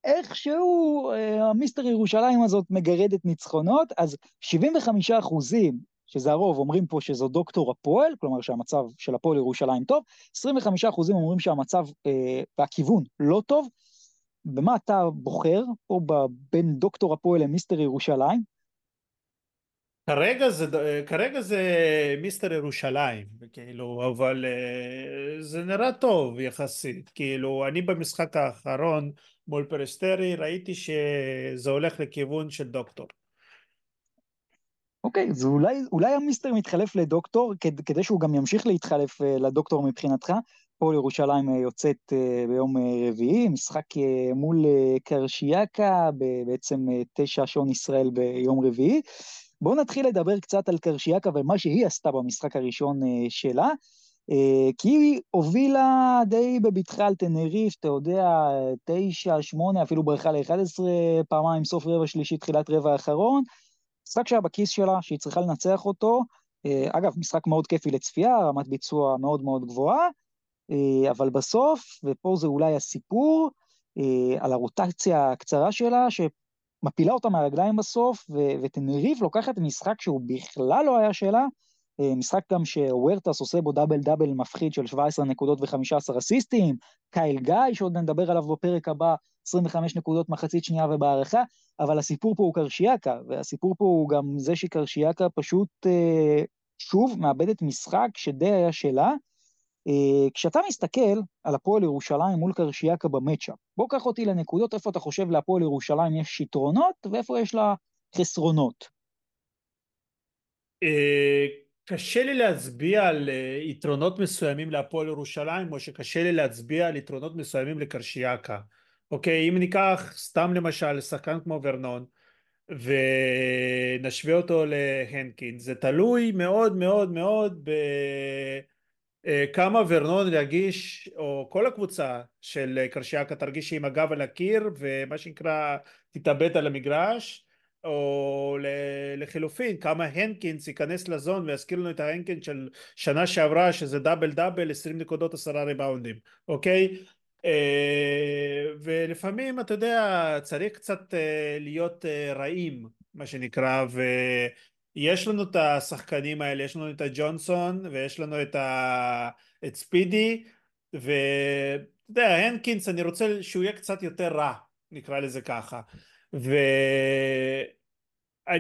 איכשהו אה, המיסטר ירושלים הזאת מגרדת ניצחונות, אז 75 אחוזים, שזה הרוב, אומרים פה שזו דוקטור הפועל, כלומר שהמצב של הפועל ירושלים טוב, 25 אחוזים אומרים שהמצב אה, והכיוון לא טוב. במה אתה בוחר, או בין דוקטור הפועל למיסטר ירושלים? כרגע זה, כרגע זה מיסטר ירושלים, כאילו, אבל אה, זה נראה טוב יחסית, כאילו, אני במשחק האחרון מול פריסטרי ראיתי שזה הולך לכיוון של דוקטור. אוקיי, אז אולי, אולי המיסטר מתחלף לדוקטור, כד, כדי שהוא גם ימשיך להתחלף אה, לדוקטור מבחינתך. פה ירושלים אה, יוצאת ביום רביעי, משחק מול קרשיאקה, בעצם תשע שעון ישראל ביום רביעי. בואו נתחיל לדבר קצת על קרשיאקה ומה שהיא עשתה במשחק הראשון אה, שלה, אה, כי היא הובילה די בבטחה על טנריף, אתה יודע, תשע, שמונה, אפילו ברכה ל-11 פעמיים, סוף רבע שלישי, תחילת רבע האחרון. משחק שהיה בכיס שלה, שהיא צריכה לנצח אותו. אה, אגב, משחק מאוד כיפי לצפייה, רמת ביצוע מאוד מאוד גבוהה, אבל בסוף, ופה זה אולי הסיפור, על הרוטציה הקצרה שלה, מפילה אותה מהרגליים בסוף, וטנריף לוקחת משחק שהוא בכלל לא היה שלה, אה, משחק גם שוורטס עושה בו דאבל דאבל מפחיד של 17 נקודות ו-15 אסיסטים, קייל גיא, שעוד נדבר עליו בפרק הבא, 25 נקודות מחצית שנייה ובהערכה, אבל הסיפור פה הוא קרשיאקה, והסיפור פה הוא גם זה שקרשיאקה פשוט אה, שוב מאבדת משחק שדי היה שלה, כשאתה מסתכל על הפועל ירושלים מול קרשיאקה במצ'אפ, בוא קח אותי לנקודות איפה אתה חושב להפועל ירושלים יש יתרונות ואיפה יש לה חסרונות. אה, קשה לי להצביע על אה, יתרונות מסוימים להפועל ירושלים או שקשה לי להצביע על יתרונות מסוימים לקרשיאקה. אוקיי, אם ניקח סתם למשל שחקן כמו ורנון ונשווה אותו להנקין, זה תלוי מאוד מאוד מאוד ב... אה, כמה ורנון ירגיש, או כל הקבוצה של קרשיאקה תרגיש עם הגב על הקיר ומה שנקרא תתאבד על המגרש, או לחילופין כמה הנקינס ייכנס לזון ויזכיר לנו את ההנקינס של שנה שעברה שזה דאבל דאבל 20 נקודות עשרה ריבאונדים, אוקיי? אה, ולפעמים אתה יודע צריך קצת אה, להיות רעים מה שנקרא ו... יש לנו את השחקנים האלה, יש לנו את הג'ונסון ויש לנו את, ה... את ספידי ואתה יודע, הנקינס אני רוצה שהוא יהיה קצת יותר רע, נקרא לזה ככה. ואני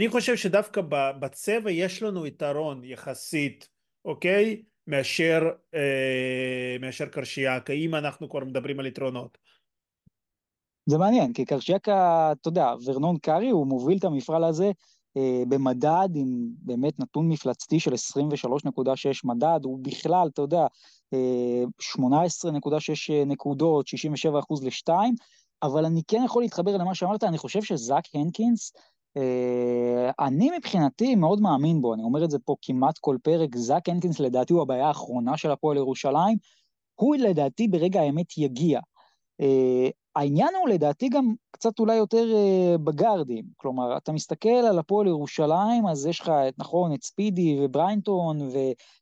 חושב שדווקא בצבע יש לנו יתרון יחסית, אוקיי? מאשר, אה, מאשר קרשיאקה, אם אנחנו כבר מדברים על יתרונות. זה מעניין, כי קרשיאקה, אתה יודע, ורנון קארי, הוא מוביל את המפעל הזה במדד עם באמת נתון מפלצתי של 23.6 מדד, הוא בכלל, אתה יודע, 18.6 אה, נקודות, 67 אחוז לשתיים, אבל אני כן יכול להתחבר למה שאמרת, אני חושב שזאק הנקינס, אה, אני מבחינתי מאוד מאמין בו, אני אומר את זה פה כמעט כל פרק, זאק הנקינס לדעתי הוא הבעיה האחרונה של הפועל ירושלים, הוא לדעתי ברגע האמת יגיע. העניין הוא לדעתי גם קצת אולי יותר אה, בגארדים, כלומר, אתה מסתכל על הפועל ירושלים, אז יש לך, את, נכון, את ספידי ובריינטון ו,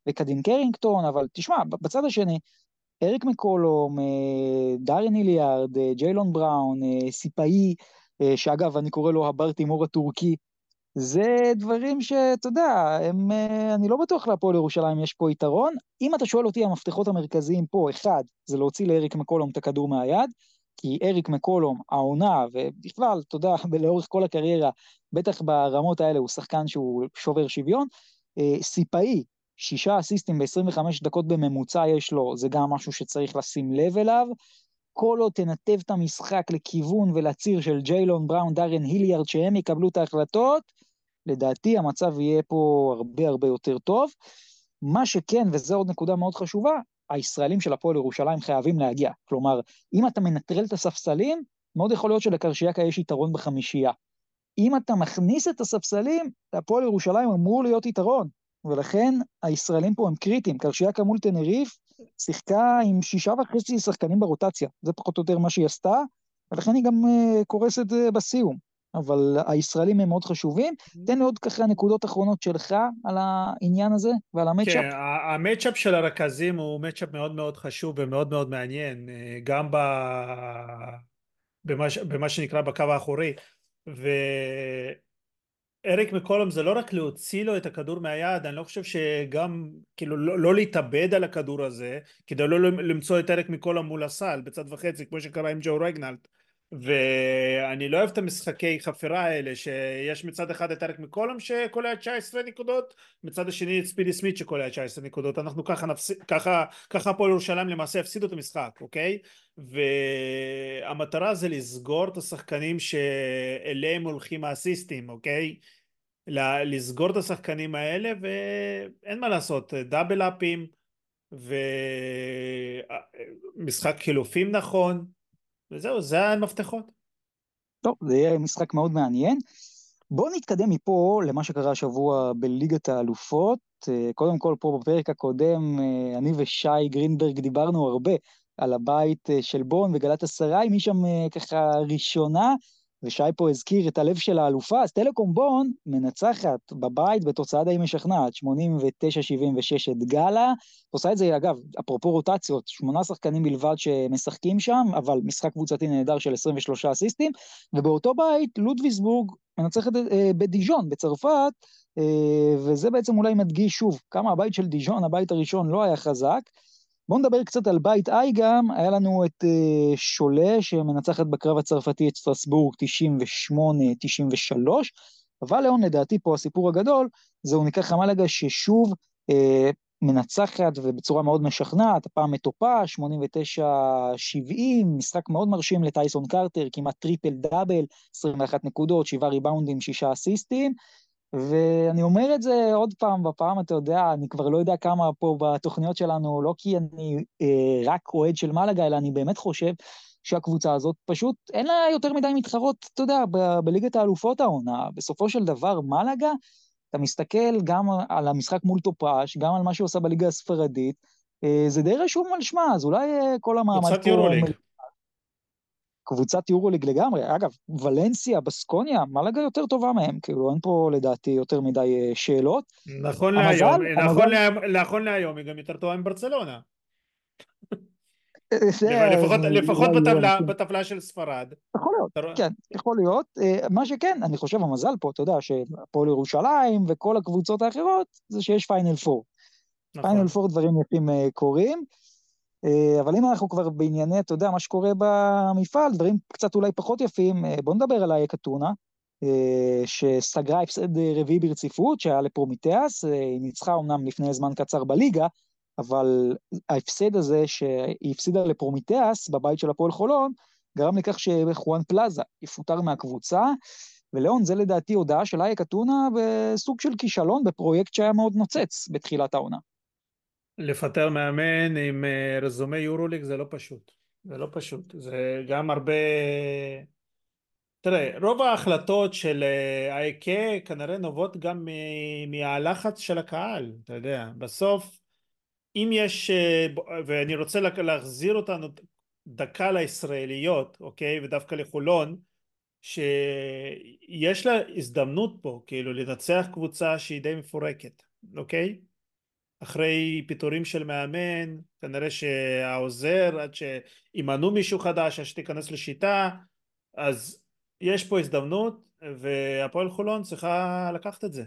וקדין קרינגטון, אבל תשמע, בצד השני, אריק מקולום, אה, דארן היליארד, אה, ג'יילון בראון, אה, סיפאהי, uh, שאגב, אני קורא לו הבר תימור הטורקי, זה דברים שאתה יודע, הם, uh, אני לא בטוח להפועל ירושלים יש פה יתרון. אם אתה שואל אותי, המפתחות המרכזיים פה, אחד, זה להוציא לאריק מקולום את הכדור מהיד, כי אריק מקולום, העונה, ובכלל, אתה יודע, לאורך כל הקריירה, בטח ברמות האלה הוא שחקן שהוא שובר שוויון. אה, סיפאי, שישה אסיסטים ב-25 דקות בממוצע יש לו, זה גם משהו שצריך לשים לב אליו. כל עוד תנתב את המשחק לכיוון ולציר של ג'יילון בראון, דארן היליארד, שהם יקבלו את ההחלטות, לדעתי המצב יהיה פה הרבה הרבה יותר טוב. מה שכן, וזו עוד נקודה מאוד חשובה, הישראלים של הפועל ירושלים חייבים להגיע. כלומר, אם אתה מנטרל את הספסלים, מאוד יכול להיות שלקרשיאקה יש יתרון בחמישייה. אם אתה מכניס את הספסלים, להפועל ירושלים אמור להיות יתרון, ולכן הישראלים פה הם קריטיים. קרשיאקה מול תנריף שיחקה עם שישה וחצי שחקנים ברוטציה, זה פחות או יותר מה שהיא עשתה, ולכן היא גם uh, קורסת uh, בסיום. אבל הישראלים הם מאוד חשובים. תן לי עוד ככה נקודות אחרונות שלך על העניין הזה ועל המצ'אפ. כן, המצ'אפ של הרכזים הוא מצ'אפ מאוד מאוד חשוב ומאוד מאוד מעניין, אה, גם ב... במה, במה שנקרא בקו האחורי. ואריק מקולום זה לא רק להוציא לו את הכדור מהיד, אני לא חושב שגם, כאילו, לא, לא להתאבד על הכדור הזה, כדי לא למצוא את אריק מקולום מול הסל בצד וחצי, כמו שקרה עם ג'ו רגנלט. ואני לא אוהב את המשחקי חפירה האלה שיש מצד אחד את אריק מקולום שקולע 19 נקודות מצד השני את ספידי סמית שקולע 19 נקודות. אנחנו ככה נפסיד ככה ככה הפועל ירושלים למעשה הפסידו את המשחק אוקיי? והמטרה זה לסגור את השחקנים שאליהם הולכים האסיסטים אוקיי? לסגור את השחקנים האלה ואין מה לעשות דאבל אפים ומשחק חילופים נכון וזהו, זה המפתחות. טוב, זה יהיה משחק מאוד מעניין. בואו נתקדם מפה למה שקרה השבוע בליגת האלופות. אה, קודם כל, פה בפרק הקודם, אה, אני ושי גרינברג דיברנו הרבה על הבית אה, של בון וגלת אסריי, מי שם ככה ראשונה, ושי פה הזכיר את הלב של האלופה, אז טלקום בון מנצחת בבית בתוצאה די משכנעת, 89-76 את גאלה, עושה את זה, אגב, אפרופו רוטציות, שמונה שחקנים בלבד שמשחקים שם, אבל משחק קבוצתי נהדר של 23 אסיסטים, ובאותו בית לודוויסבורג מנצחת אה, בדיז'ון, בצרפת, אה, וזה בעצם אולי מדגיש שוב כמה הבית של דיז'ון, הבית הראשון, לא היה חזק, בואו נדבר קצת על בית איי גם, היה לנו את uh, שולה שמנצחת בקרב הצרפתי את סטרסבורג 98-93, אבל לאון לדעתי פה הסיפור הגדול, זה אוניקאחה מלאגה ששוב אה, מנצחת ובצורה מאוד משכנעת, הפעם את טופאש, 89-70, משחק מאוד מרשים לטייסון קרטר, כמעט טריפל דאבל, 21 נקודות, 7 ריבאונדים, 6 אסיסטים, ואני אומר את זה עוד פעם, בפעם, אתה יודע, אני כבר לא יודע כמה פה בתוכניות שלנו, לא כי אני אה, רק אוהד של מלאגה, אלא אני באמת חושב שהקבוצה הזאת פשוט, אין לה יותר מדי מתחרות, אתה יודע, ב- בליגת האלופות העונה. בסופו של דבר, מלאגה, אתה מסתכל גם על המשחק מול טופש, גם על מה שהיא עושה בליגה הספרדית, אה, זה די רשום על שמה, אז אולי אה, כל המעמד פה... קצת יורוליג. קבוצת יורוליג לגמרי. אגב, ולנסיה, בסקוניה, מלאגה יותר טובה מהם, כאילו אין פה לדעתי יותר מדי אה, שאלות. נכון המזל, להיום, המזל... נכון, לה, נכון להיום היא גם יותר טובה מברצלונה. לפחות, לפחות בטבלה, בטבלה של ספרד. יכול להיות, כן, יכול להיות. אה, מה שכן, אני חושב המזל פה, אתה יודע, שהפועל ירושלים וכל הקבוצות האחרות, זה שיש פיינל פור. פיינל פור דברים יפים אה, קורים. אה, אבל אם אנחנו כבר בענייני, אתה יודע, מה שקורה במפעל, דברים קצת אולי פחות יפים, אה, בואו נדבר על אייק אתונה, אה, שסגרה הפסד רביעי ברציפות, שהיה לפרומיטיאס, היא ניצחה אמנם לפני זמן קצר בליגה, אבל ההפסד הזה שהיא הפסידה לפרומיטיאס בבית של הפועל חולון, גרם לכך שחואן פלאזה יפוטר מהקבוצה, ולאון, זה לדעתי הודעה של אייק אתונה בסוג של כישלון בפרויקט שהיה מאוד נוצץ בתחילת העונה. לפטר מאמן עם אה, רזומי יורוליג זה לא פשוט. זה לא פשוט. זה גם הרבה... תראה, רוב ההחלטות של אייקה אה, כנראה נובעות גם מהלחץ של הקהל, אתה יודע. בסוף, אם יש... אה, ואני רוצה להחזיר אותנו דקה לישראליות, אוקיי? ודווקא לחולון, שיש לה הזדמנות פה, כאילו, לנצח קבוצה שהיא די מפורקת, אוקיי? אחרי פיטורים של מאמן, כנראה שהעוזר, עד שימנו מישהו חדש, עד שתיכנס לשיטה, אז יש פה הזדמנות, והפועל חולון צריכה לקחת את זה.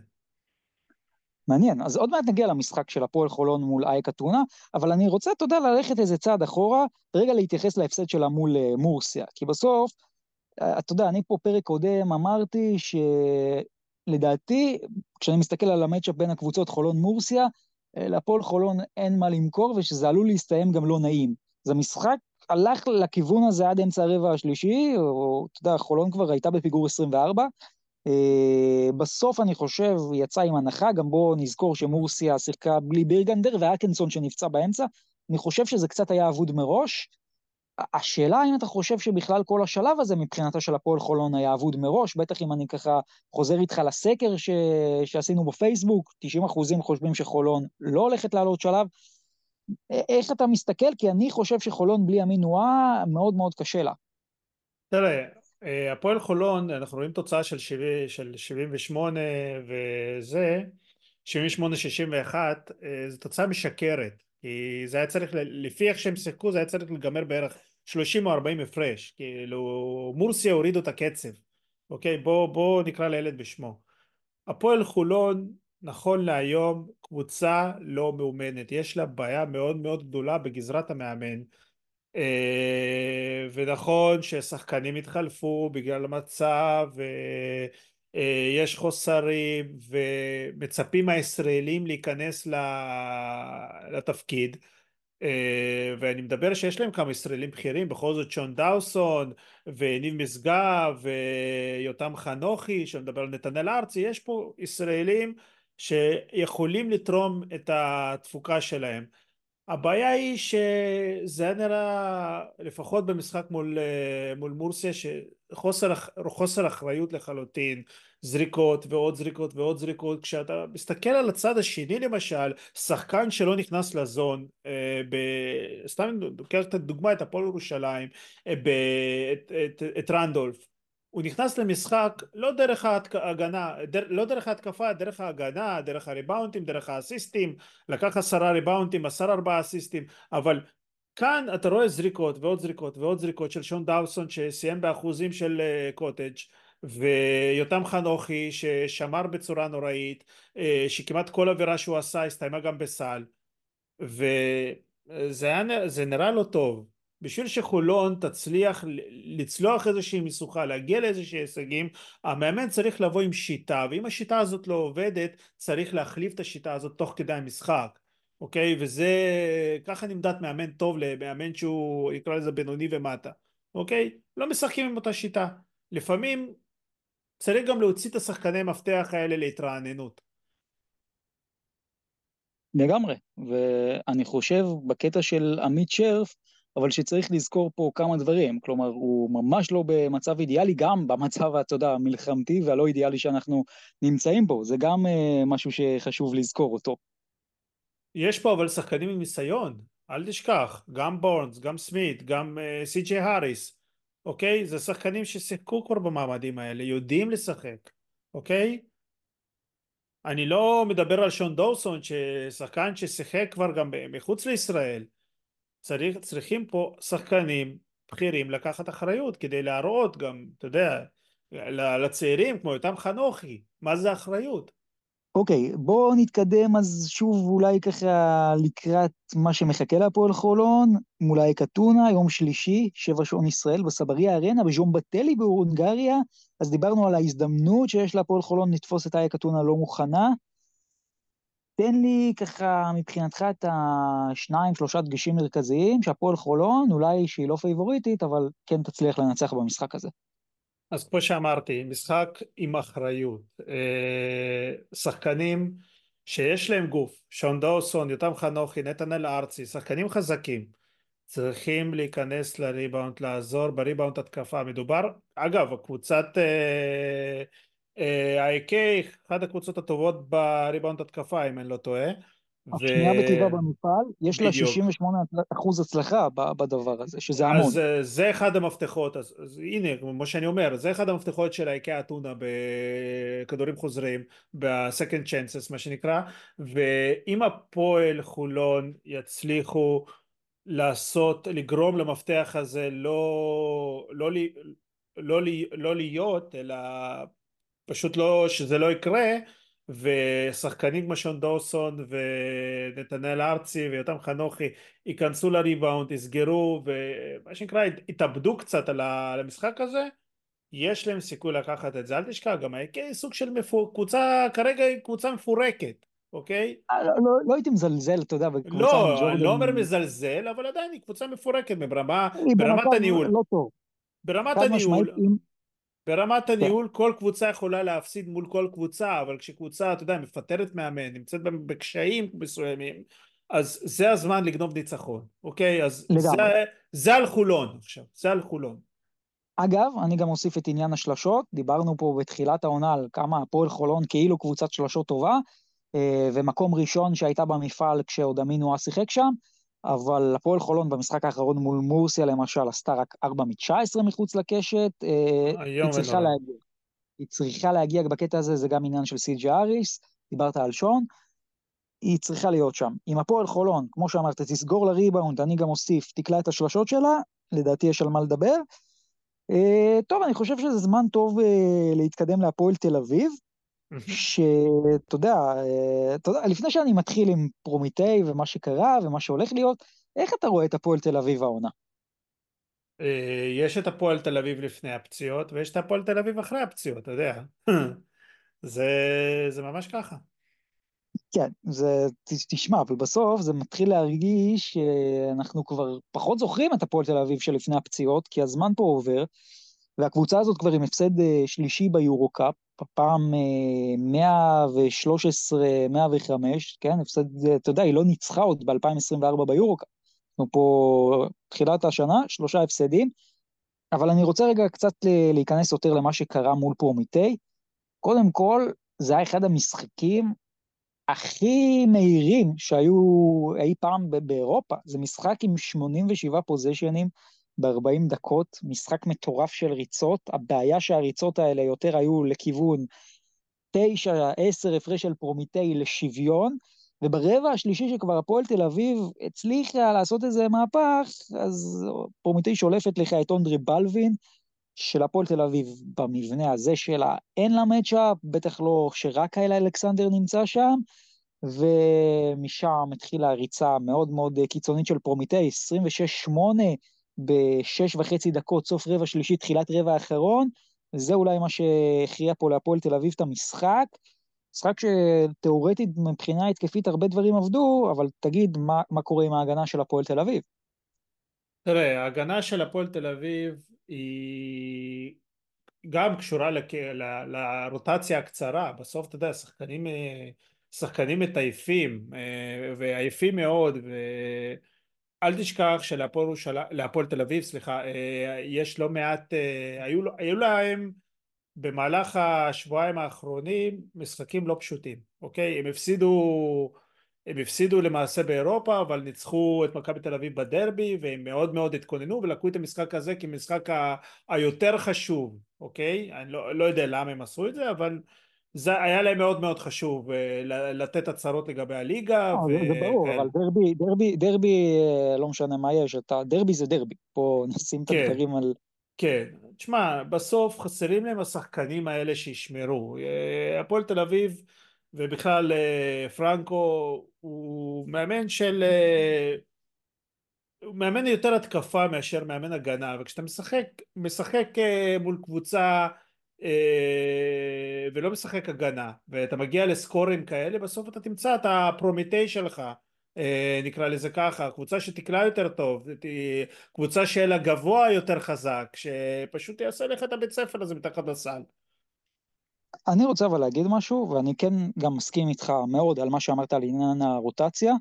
מעניין, אז עוד מעט נגיע למשחק של הפועל חולון מול אייק אתונה, אבל אני רוצה, אתה יודע, ללכת איזה צעד אחורה, רגע להתייחס להפסד שלה מול uh, מורסיה, כי בסוף, uh, אתה יודע, אני פה פרק קודם אמרתי שלדעתי, כשאני מסתכל על המצ'אפ בין הקבוצות חולון-מורסיה, להפועל חולון אין מה למכור, ושזה עלול להסתיים גם לא נעים. זה משחק הלך לכיוון הזה עד אמצע הרבע השלישי, או אתה יודע, חולון כבר הייתה בפיגור 24, Uh, בסוף אני חושב יצא עם הנחה, גם בואו נזכור שמורסיה שיחקה בלי בירגנדר ואקנסון שנפצע באמצע, אני חושב שזה קצת היה אבוד מראש. השאלה האם אתה חושב שבכלל כל השלב הזה מבחינתה של הפועל חולון היה אבוד מראש, בטח אם אני ככה חוזר איתך לסקר ש... שעשינו בפייסבוק, 90 אחוזים חושבים שחולון לא הולכת לעלות שלב. איך אתה מסתכל? כי אני חושב שחולון בלי המינואה מאוד מאוד קשה לה. תראה, אה, הפועל חולון, אנחנו רואים תוצאה של, 70, של 78 וזה, 78-61, אה, זו תוצאה משקרת, כי זה היה צריך, לפי איך שהם שיחקו זה היה צריך להיגמר בערך 30 או 40 הפרש, כאילו מורסיה הורידו את הקצב, אוקיי? בוא, בוא נקרא לילד בשמו. הפועל חולון נכון להיום קבוצה לא מאומנת, יש לה בעיה מאוד מאוד גדולה בגזרת המאמן אה, ונכון ששחקנים התחלפו בגלל המצב אה, חוסרים ומצפים מהישראלים להיכנס לתפקיד אה, ואני מדבר שיש להם כמה ישראלים בכירים בכל זאת שון דאוסון וניב משגב ויותם חנוכי שמדבר על נתנאל ארצי יש פה ישראלים שיכולים לתרום את התפוקה שלהם הבעיה היא שזה היה נראה לפחות במשחק מול, אה, מול מורסיה שחוסר חוסר אחריות לחלוטין. זריקות ועוד זריקות ועוד זריקות. כשאתה מסתכל על הצד השני למשל שחקן שלא נכנס לזון אה, ב... סתם לוקח את הדוגמה את הפועל ירושלים אה, ב... את, את, את רנדולף הוא נכנס למשחק לא דרך ההגנה, דר, לא דרך ההתקפה, דרך ההגנה, דרך הריבאונטים, דרך האסיסטים, לקח עשרה ריבאונטים, עשר ארבעה אסיסטים, אבל כאן אתה רואה זריקות ועוד זריקות ועוד זריקות של שון דאוסון שסיים באחוזים של uh, קוטג' ויותם חנוכי ששמר בצורה נוראית, uh, שכמעט כל עבירה שהוא עשה הסתיימה גם בסל, וזה היה, נראה לא טוב. בשביל שחולון תצליח לצלוח איזושהי משוכה, להגיע לאיזושהי הישגים, המאמן צריך לבוא עם שיטה, ואם השיטה הזאת לא עובדת, צריך להחליף את השיטה הזאת תוך כדי המשחק, אוקיי? וזה, ככה נמדד מאמן טוב למאמן שהוא, יקרא לזה בינוני ומטה, אוקיי? לא משחקים עם אותה שיטה. לפעמים צריך גם להוציא את השחקני מפתח האלה להתרעננות. לגמרי, ואני חושב בקטע של עמית שרף, אבל שצריך לזכור פה כמה דברים, כלומר, הוא ממש לא במצב אידיאלי, גם במצב, אתה יודע, המלחמתי והלא אידיאלי שאנחנו נמצאים בו, זה גם uh, משהו שחשוב לזכור אותו. יש פה אבל שחקנים עם ניסיון, אל תשכח, גם בורנס, גם סמית, גם uh, סי.ג'י האריס, אוקיי? זה שחקנים ששיחקו כבר במעמדים האלה, יודעים לשחק, אוקיי? אני לא מדבר על שון דורסון, ששחקן ששיחק כבר גם מחוץ לישראל, צריך, צריכים פה שחקנים בכירים לקחת אחריות כדי להראות גם, אתה יודע, לצעירים כמו יותם חנוכי, מה זה אחריות. אוקיי, okay, בואו נתקדם אז שוב אולי ככה לקראת מה שמחכה להפועל חולון, מול אייק אתונה, יום שלישי, שבע שעון ישראל, בסבריה ארנה, בז'ום בטלי בהונגריה, אז דיברנו על ההזדמנות שיש להפועל חולון לתפוס את אייק אתונה לא מוכנה, תן לי ככה מבחינתך את השניים, שלושה דגשים מרכזיים, שהפועל חולון, אולי שהיא לא פייבוריטית, אבל כן תצליח לנצח במשחק הזה. אז כמו שאמרתי, משחק עם אחריות. אה, שחקנים שיש להם גוף, שון דאוסון, יותם חנוכי, נתנאל ארצי, שחקנים חזקים, צריכים להיכנס לריבאונד, לעזור בריבאונד התקפה. מדובר, אגב, קבוצת... אה, ה-AK, אחת הקבוצות הטובות בריבאונד התקפה אם אני לא טועה השנייה בטבעה במפעל, יש לה 68 אחוז הצלחה בדבר הזה, שזה המון. אז זה אחד המפתחות, אז, אז הנה, כמו שאני אומר, זה אחד המפתחות של האיקאה אתונה בכדורים חוזרים, ב-second chances מה שנקרא, ואם הפועל חולון יצליחו לעשות, לגרום למפתח הזה לא, לא, לא, לא, לא להיות, אלא פשוט לא, שזה לא יקרה, ושחקנים כמו שון דורסון ונתנאל ארצי ויותם חנוכי ייכנסו לריבאונד, יסגרו ומה שנקרא יתאבדו קצת על המשחק הזה יש להם סיכוי לקחת את זה. אל תשכח גם היא סוג של מפור... קבוצה כרגע היא קבוצה מפורקת אוקיי? אה, לא, לא, לא הייתי מזלזל אתה יודע בקבוצה לא, אני לא אומר מזלזל אבל עדיין היא קבוצה מפורקת ברמה, ברמת הניהול. לא טוב. ברמת הניהול ברמת הניהול כל קבוצה יכולה להפסיד מול כל קבוצה אבל כשקבוצה אתה יודע מפטרת מאמן נמצאת בקשיים מסוימים אז זה הזמן לגנוב ניצחון אוקיי? אז זה, זה על חולון עכשיו זה על חולון. אגב, אני גם אוסיף את עניין השלשות, דיברנו פה בתחילת העונה על כמה הפועל חולון כאילו קבוצת שלשות טובה, אה, ומקום ראשון שהייתה במפעל כשעוד אמינואה שיחק שם, אבל הפועל חולון במשחק האחרון מול מורסיה למשל עשתה רק 4 מ-19 מחוץ לקשת, אה, היא צריכה להגיע. היא צריכה להגיע בקטע הזה, זה גם עניין של סי.ג'י אריס, דיברת על שון, היא צריכה להיות שם. אם הפועל חולון, כמו שאמרת, תסגור לריבאונד, אני גם אוסיף, תקלע את השלשות שלה, לדעתי יש על מה לדבר. Uh, טוב, אני חושב שזה זמן טוב uh, להתקדם להפועל תל אביב. שאתה יודע, אתה יודע, לפני שאני מתחיל עם פרומיטי ומה שקרה ומה שהולך להיות, איך אתה רואה את הפועל תל אביב העונה? אה, יש את הפועל תל אביב לפני הפציעות ויש את הפועל תל אביב אחרי הפציעות, אתה יודע. זה, זה ממש ככה. כן, זה, תשמע, אבל בסוף זה מתחיל להרגיש שאנחנו כבר פחות זוכרים את הפועל תל אביב שלפני הפציעות, כי הזמן פה עובר, והקבוצה הזאת כבר עם הפסד אה, שלישי ביורו-קאפ, פעם 113, אה, 105, כן, הפסד, אתה יודע, היא לא ניצחה עוד ב-2024 ביורו-קאפ. אנחנו פה תחילת השנה, שלושה הפסדים, אבל אני רוצה רגע קצת להיכנס יותר למה שקרה מול פרומיטי. קודם כל, זה היה אחד המשחקים הכי מהירים שהיו אי פעם באירופה. זה משחק עם 87 פוזיישנים, ב-40 דקות, משחק מטורף של ריצות, הבעיה שהריצות האלה יותר היו לכיוון 9-10 הפרש של פרומיטי לשוויון, וברבע השלישי שכבר הפועל תל אביב הצליחה לעשות איזה מהפך, אז פרומיטי שולפת לך את אונדרי בלווין, של הפועל תל אביב במבנה הזה שלה אין לה מצ'אפ, בטח לא שרק האלה אלכסנדר נמצא שם, ומשם התחילה ריצה מאוד מאוד קיצונית של פרומיטי, 26-8, בשש וחצי דקות, סוף רבע שלישי, תחילת רבע האחרון, וזה אולי מה שהכריע פה להפועל תל אביב את המשחק. משחק שתאורטית מבחינה התקפית הרבה דברים עבדו, אבל תגיד מה, מה קורה עם ההגנה של הפועל תל אביב. תראה, ההגנה של הפועל תל אביב היא גם קשורה לק... ל... לרוטציה הקצרה, בסוף אתה יודע, שחקנים, שחקנים מטייפים אה, ועייפים מאוד, ו... אל תשכח שלהפועל תל אביב, סליחה, אה, יש לא מעט, אה, היו, היו להם במהלך השבועיים האחרונים משחקים לא פשוטים, אוקיי? הם הפסידו, הם הפסידו למעשה באירופה, אבל ניצחו את מכבי תל אביב בדרבי, והם מאוד מאוד התכוננו ולקחו את המשחק הזה כמשחק היותר חשוב, אוקיי? אני לא, לא יודע למה הם עשו את זה, אבל זה היה להם מאוד מאוד חשוב אה, לתת הצהרות לגבי הליגה. לא, ו... זה ברור, אבל דרבי, דרבי, דרבי, אה, לא משנה מה יש, אתה, דרבי זה דרבי, פה נשים את כן. הדברים על... כן, תשמע, בסוף חסרים להם השחקנים האלה שישמרו. אה, הפועל תל אביב, ובכלל פרנקו, הוא מאמן של... הוא מאמן יותר התקפה מאשר מאמן הגנה, וכשאתה משחק, משחק מול קבוצה אה, ולא משחק הגנה ואתה מגיע לסקורים כאלה בסוף אתה תמצא את הפרומיטי שלך אה, נקרא לזה ככה קבוצה שתקלע יותר טוב קבוצה שיהיה לה גבוה יותר חזק שפשוט יעשה לך את הבית ספר הזה מתחת לסל. אני רוצה אבל להגיד משהו ואני כן גם מסכים איתך מאוד על מה שאמרת על עניין הרוטציה.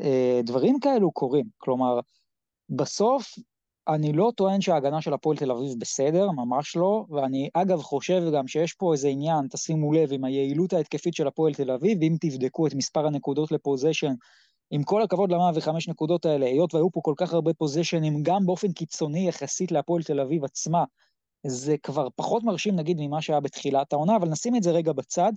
אה, דברים כאלו קורים כלומר בסוף אני לא טוען שההגנה של הפועל תל אביב בסדר, ממש לא, ואני אגב חושב גם שיש פה איזה עניין, תשימו לב, עם היעילות ההתקפית של הפועל תל אביב, אם תבדקו את מספר הנקודות לפוזיישן, עם כל הכבוד ל-105 נקודות האלה, היות והיו פה כל כך הרבה פוזיישנים, גם באופן קיצוני יחסית להפועל תל אביב עצמה, זה כבר פחות מרשים נגיד ממה שהיה בתחילת העונה, אבל נשים את זה רגע בצד.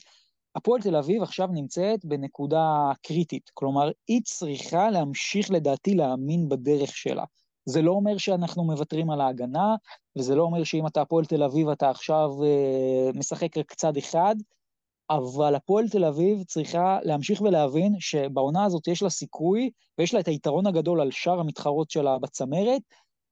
הפועל תל אביב עכשיו נמצאת בנקודה קריטית, כלומר, היא צריכה להמשיך לדעתי להאמין בדרך שלה. זה לא אומר שאנחנו מוותרים על ההגנה, וזה לא אומר שאם אתה הפועל תל אביב אתה עכשיו אה, משחק רק צד אחד, אבל הפועל תל אביב צריכה להמשיך ולהבין שבעונה הזאת יש לה סיכוי, ויש לה את היתרון הגדול על שאר המתחרות שלה בצמרת,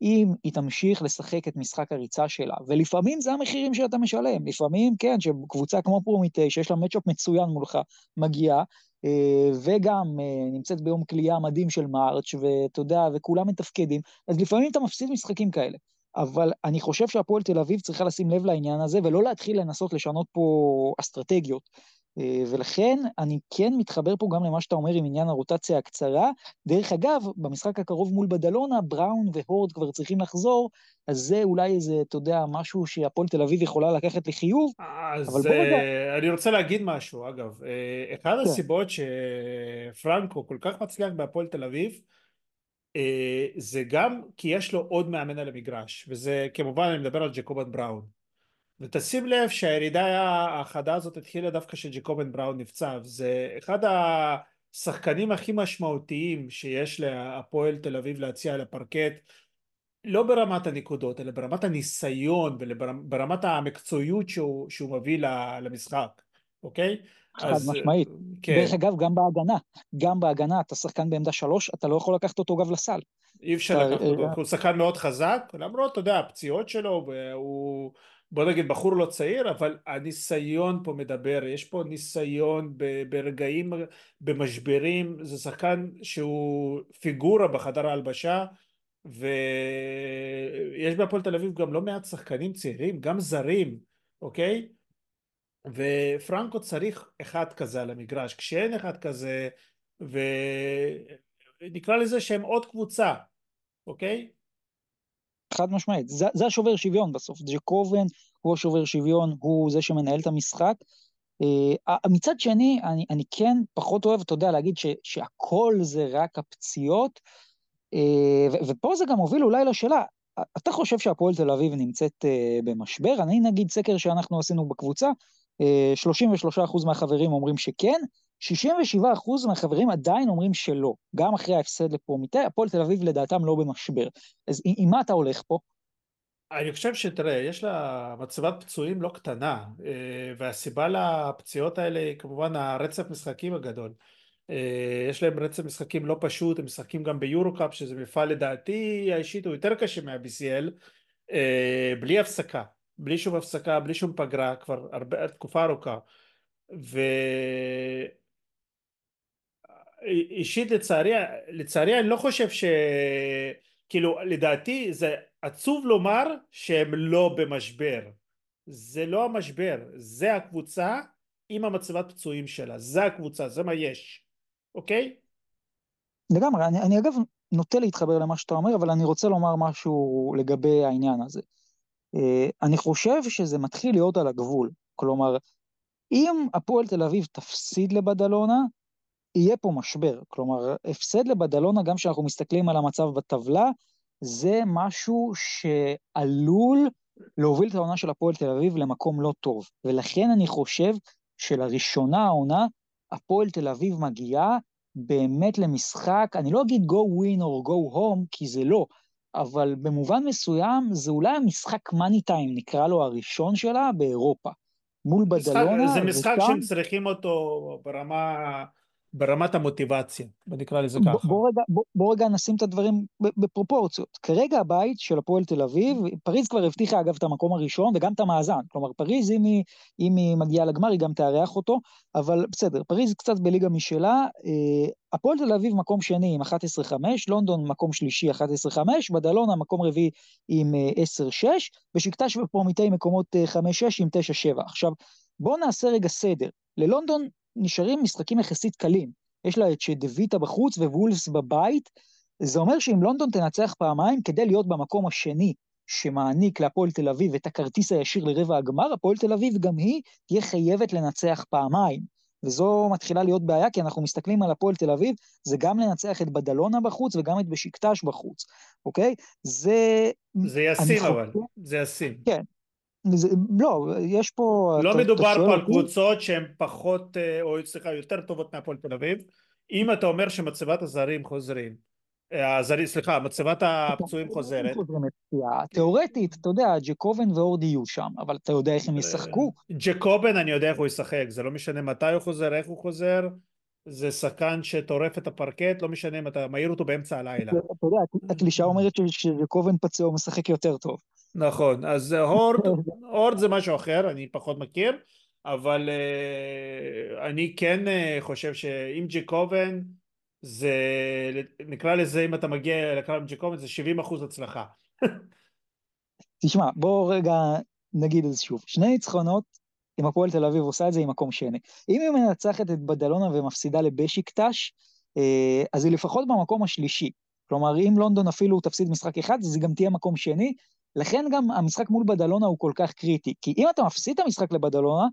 אם היא תמשיך לשחק את משחק הריצה שלה. ולפעמים זה המחירים שאתה משלם, לפעמים, כן, שקבוצה כמו פרומיטי, שיש לה מצ'אפ מצוין מולך, מגיעה, אה, וגם אה, נמצאת ביום כליאה מדהים של מארץ', ואתה יודע, וכולם מתפקדים, אז לפעמים אתה מפסיד משחקים כאלה. אבל אני חושב שהפועל תל אביב צריכה לשים לב לעניין הזה, ולא להתחיל לנסות לשנות פה אסטרטגיות. אה, ולכן אני כן מתחבר פה גם למה שאתה אומר עם עניין הרוטציה הקצרה. דרך אגב, במשחק הקרוב מול בדלונה, בראון והורד כבר צריכים לחזור, אז זה אולי איזה, אתה יודע, משהו שהפועל תל אביב יכולה לקחת לחיוב. אז uh, אני רוצה להגיד משהו, אגב. Uh, אחת כן. הסיבות שפרנקו כל כך מצליח בהפועל תל אביב, uh, זה גם כי יש לו עוד מאמן על המגרש, וזה כמובן, אני מדבר על ג'קובן בראון. ותשים לב שהירידה החדה הזאת התחילה דווקא כשג'קובן בראון נפצע, זה אחד השחקנים הכי משמעותיים שיש להפועל תל אביב להציע על הפרקט, לא ברמת הנקודות, אלא ברמת הניסיון וברמת המקצועיות שהוא, שהוא מביא למשחק, אוקיי? חד אז, משמעית. כן. דרך אגב, גם בהגנה, גם בהגנה, אתה שחקן בעמדה שלוש, אתה לא יכול לקחת אותו גב לסל. אי אפשר לקחת אותו, אה, הוא שחקן מאוד חזק, למרות, אתה יודע, הפציעות שלו, הוא בוא נגיד בחור לא צעיר, אבל הניסיון פה מדבר, יש פה ניסיון ברגעים, במשברים, זה שחקן שהוא פיגורה בחדר ההלבשה, ויש בהפועל תל אביב גם לא מעט שחקנים צעירים, גם זרים, אוקיי? ופרנקו צריך אחד כזה על המגרש, כשאין אחד כזה, ונקרא לזה שהם עוד קבוצה, אוקיי? חד משמעית, זה, זה השובר שוויון בסוף, ג'קובן הוא השובר שוויון, הוא זה שמנהל את המשחק. Uh, מצד שני, אני, אני כן פחות אוהב, אתה יודע, להגיד ש, שהכל זה רק הפציעות, uh, ו, ופה זה גם מוביל אולי לשאלה, אתה חושב שהפועל תל אביב נמצאת uh, במשבר? אני נגיד סקר שאנחנו עשינו בקבוצה, uh, 33% מהחברים אומרים שכן, 67% מהחברים עדיין אומרים שלא, גם אחרי ההפסד לפרומיטי, הפועל תל אביב לדעתם לא במשבר. אז עם מה אתה הולך פה? אני חושב שתראה, יש לה מצבת פצועים לא קטנה, אה, והסיבה לפציעות האלה היא כמובן הרצף משחקים הגדול. אה, יש להם רצף משחקים לא פשוט, הם משחקים גם ביורו-קאפ, שזה מפעל לדעתי האישית הוא יותר קשה מה-BCL, אה, בלי הפסקה, בלי שום הפסקה, בלי שום פגרה, כבר הרבה, תקופה ארוכה. ו... אישית לצערי, לצערי אני לא חושב ש... כאילו לדעתי זה עצוב לומר שהם לא במשבר. זה לא המשבר, זה הקבוצה עם המצבת פצועים שלה, זה הקבוצה, זה מה יש, אוקיי? לגמרי, אני, אני אגב נוטה להתחבר למה שאתה אומר, אבל אני רוצה לומר משהו לגבי העניין הזה. אה, אני חושב שזה מתחיל להיות על הגבול. כלומר, אם הפועל תל אביב תפסיד לבדלונה, יהיה פה משבר. כלומר, הפסד לבדלונה, גם כשאנחנו מסתכלים על המצב בטבלה, זה משהו שעלול להוביל את העונה של הפועל תל אביב למקום לא טוב. ולכן אני חושב שלראשונה העונה, הפועל תל אביב מגיעה באמת למשחק, אני לא אגיד go win or go home, כי זה לא, אבל במובן מסוים זה אולי המשחק מאני טיים, נקרא לו הראשון שלה, באירופה. מול בדלונה. זה משחק ושם... שהם צריכים אותו ברמה ברמת המוטיבציה, נקרא לזה ככה. בוא רגע, בוא, בוא רגע נשים את הדברים בפרופורציות. כרגע הבית של הפועל תל אביב, פריז כבר הבטיחה אגב את המקום הראשון וגם את המאזן. כלומר, פריז, אם היא, אם היא מגיעה לגמר, היא גם תארח אותו, אבל בסדר, פריז קצת בליגה משלה. אה, הפועל תל אביב מקום שני עם 11-5, לונדון מקום שלישי 11-5, בדלונה מקום רביעי עם 10-6, אה, ושקטש ופרומיטי מקומות 5-6 אה, עם 9-7. עכשיו, בואו נעשה רגע סדר. ללונדון נשארים משחקים יחסית קלים. יש לה את שדוויטה בחוץ ווולפס בבית, זה אומר שאם לונדון תנצח פעמיים, כדי להיות במקום השני שמעניק להפועל תל אביב את הכרטיס הישיר לרבע הגמר, הפועל תל אביב גם היא תהיה חייבת לנצח פעמיים. וזו מתחילה להיות בעיה, כי אנחנו מסתכלים על הפועל תל אביב, זה גם לנצח את בדלונה בחוץ וגם את בשקטש בחוץ, אוקיי? זה... זה ישים אבל, זה ישים. כן. לא, יש פה... לא מדובר פה על קבוצות שהן פחות, אה, או סליחה, יותר טובות מהפועל תל אביב. אם אתה אומר שמצבת הזרים חוזרים, הזרים, סליחה, מצבת הפצועים חוזרת. תיאורטית, אתה יודע, ג'קובן ואורדי יהיו שם, אבל אתה יודע איך הם ישחקו. ג'קובן, אני יודע איך הוא ישחק, זה לא משנה מתי הוא חוזר, איך הוא חוזר, זה שחקן שטורף את הפרקט, לא משנה אם אתה מעיר אותו באמצע הלילה. אתה יודע, הקלישה אומרת שג'קובן פצוע הוא משחק יותר טוב. נכון, אז הורד, הורד זה משהו אחר, אני פחות מכיר, אבל uh, אני כן uh, חושב שאם ג'קובן, זה נקרא לזה אם אתה מגיע לקרב ג'קובן זה 70 אחוז הצלחה. תשמע בוא רגע נגיד את זה שוב. שני ניצחונות אם הפועל תל אביב עושה את זה עם מקום שני. אם היא מנצחת את בדלונה ומפסידה לבשיקטש אה, אז היא לפחות במקום השלישי. כלומר אם לונדון אפילו תפסיד משחק אחד אז היא גם תהיה מקום שני לכן גם המשחק מול בדלונה הוא כל כך קריטי כי אם אתה מפסיד את המשחק לבדלונה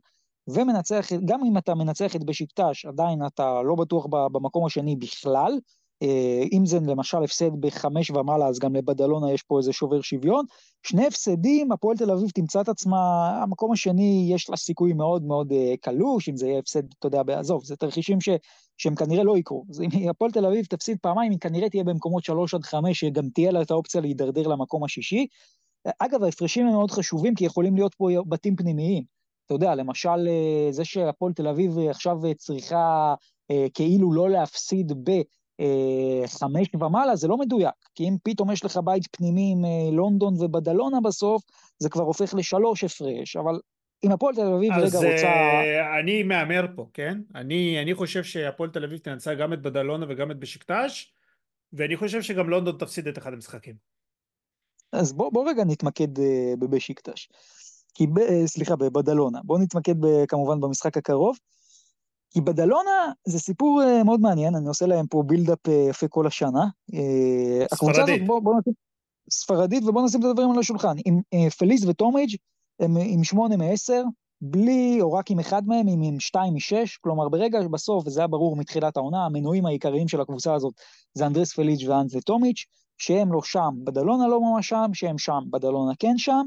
ומנצח, גם אם אתה מנצח את בשקטש, עדיין אתה לא בטוח במקום השני בכלל. אה, אם זה למשל הפסד בחמש ומעלה, אז גם לבדלונה יש פה איזה שובר שוויון. שני הפסדים, הפועל תל אביב תמצא את עצמה, המקום השני יש לה סיכוי מאוד מאוד אה, קלוש, אם זה יהיה הפסד, אתה יודע, בעזוב, זה תרחישים ש, שהם כנראה לא יקרו. אז אם הפועל תל אביב תפסיד פעמיים, היא כנראה תהיה במקומות שלוש עד חמש, שגם תהיה לה את האופציה להידרדר למקום השישי. אגב, ההפרשים הם מאוד חשובים, כי יכולים להיות פה בתים פנימיים. אתה יודע, למשל, אה, זה שהפועל תל אביב עכשיו צריכה אה, כאילו לא להפסיד בחמש אה, ומעלה, זה לא מדויק. כי אם פתאום יש לך בית פנימי עם לונדון ובדלונה בסוף, זה כבר הופך לשלוש הפרש, אבל אם הפועל תל אביב רגע רוצה... אז אני מהמר פה, כן? אני, אני חושב שהפועל תל אביב תנצח גם את בדלונה וגם את בשקטש, ואני חושב שגם לונדון תפסיד את אחד המשחקים. אז בוא, בוא רגע נתמקד בבשיקטש. כי, ב, אה, סליחה, בבדלונה. בואו נתמקד ב, כמובן במשחק הקרוב. כי בדלונה זה סיפור מאוד מעניין, אני עושה להם פה בילדאפ יפה כל השנה. ספרדית. בוא, בוא נשים, ספרדית, ובואו נשים את הדברים על השולחן. עם פליס וטומיץ' הם עם שמונה מעשר, בלי, או רק עם אחד מהם, עם, עם שתיים משש, כלומר ברגע בסוף, וזה היה ברור מתחילת העונה, המנועים העיקריים של הקבוצה הזאת זה אנדרס פליס ואנטה טומיץ', שהם לא שם, בדלונה לא ממש שם, שהם שם, בדלונה כן שם,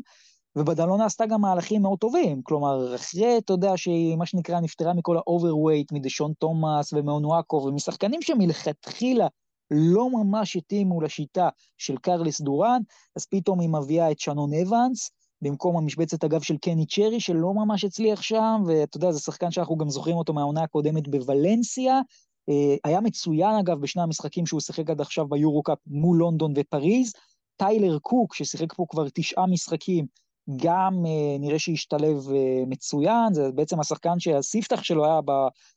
ובדלונה עשתה גם מהלכים מאוד טובים, כלומר, אחרי, אתה יודע, שהיא, מה שנקרא, נפטרה מכל ה overweight, מדשון תומאס ומאונואקו, ומשחקנים שמלכתחילה לא ממש התאימו לשיטה של קרליס דורן, אז פתאום היא מביאה את שנון אבנס, במקום המשבצת אגב של קני צ'רי, שלא ממש הצליח שם, ואתה יודע, זה שחקן שאנחנו גם זוכרים אותו מהעונה הקודמת בוולנסיה. אה, היה מצוין אגב בשני המשחקים שהוא שיחק עד עכשיו ביורו-קאפ מול לונדון ופריז. טיילר קוק, ששיחק פה כבר תשעה משחקים, גם אה, נראה שהשתלב אה, מצוין, זה בעצם השחקן שהספתח שלו היה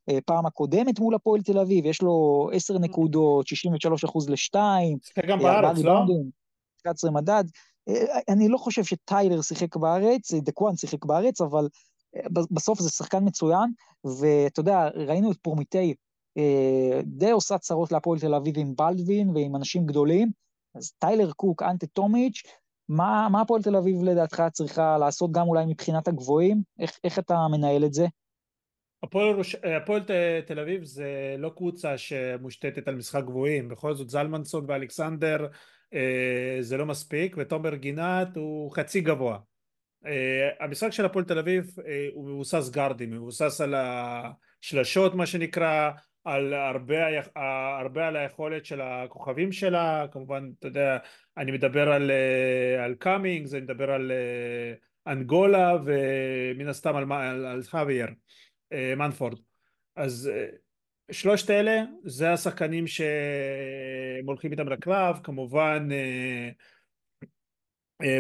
בפעם הקודמת מול הפועל תל אביב, יש לו 10 נקודות, 63 אחוז לשתיים. שיחק גם בארץ, לא? 11 מדד. אני לא חושב שטיילר שיחק בארץ, דקואן שיחק בארץ, אבל בסוף זה שחקן מצוין, ואתה יודע, ראינו את פורמיטי די עושה צרות להפועל תל אביב עם בלדווין ועם אנשים גדולים, אז טיילר קוק, אנטה טומיץ', מה, הפועל תל אביב לדעתך צריכה לעשות גם אולי מבחינת הגבוהים? איך, איך אתה מנהל את זה? הפועל, הפועל תל אביב זה לא קבוצה שמושתתת על משחק גבוהים, בכל זאת זלמנסון ואלכסנדר אה, זה לא מספיק, ותומר גינת הוא חצי גבוה. אה, המשחק של הפועל תל אביב אה, הוא מבוסס גארדים, הוא מבוסס על השלשות מה שנקרא, על הרבה, הרבה על היכולת של הכוכבים שלה, כמובן, אתה יודע, אני מדבר על, אה, על קאמינגס, אני מדבר על אה, אנגולה ומן הסתם על, על, על חוויאר, אה, מנפורד. אז שלושת אלה זה השחקנים שהם הולכים איתם לקרב, כמובן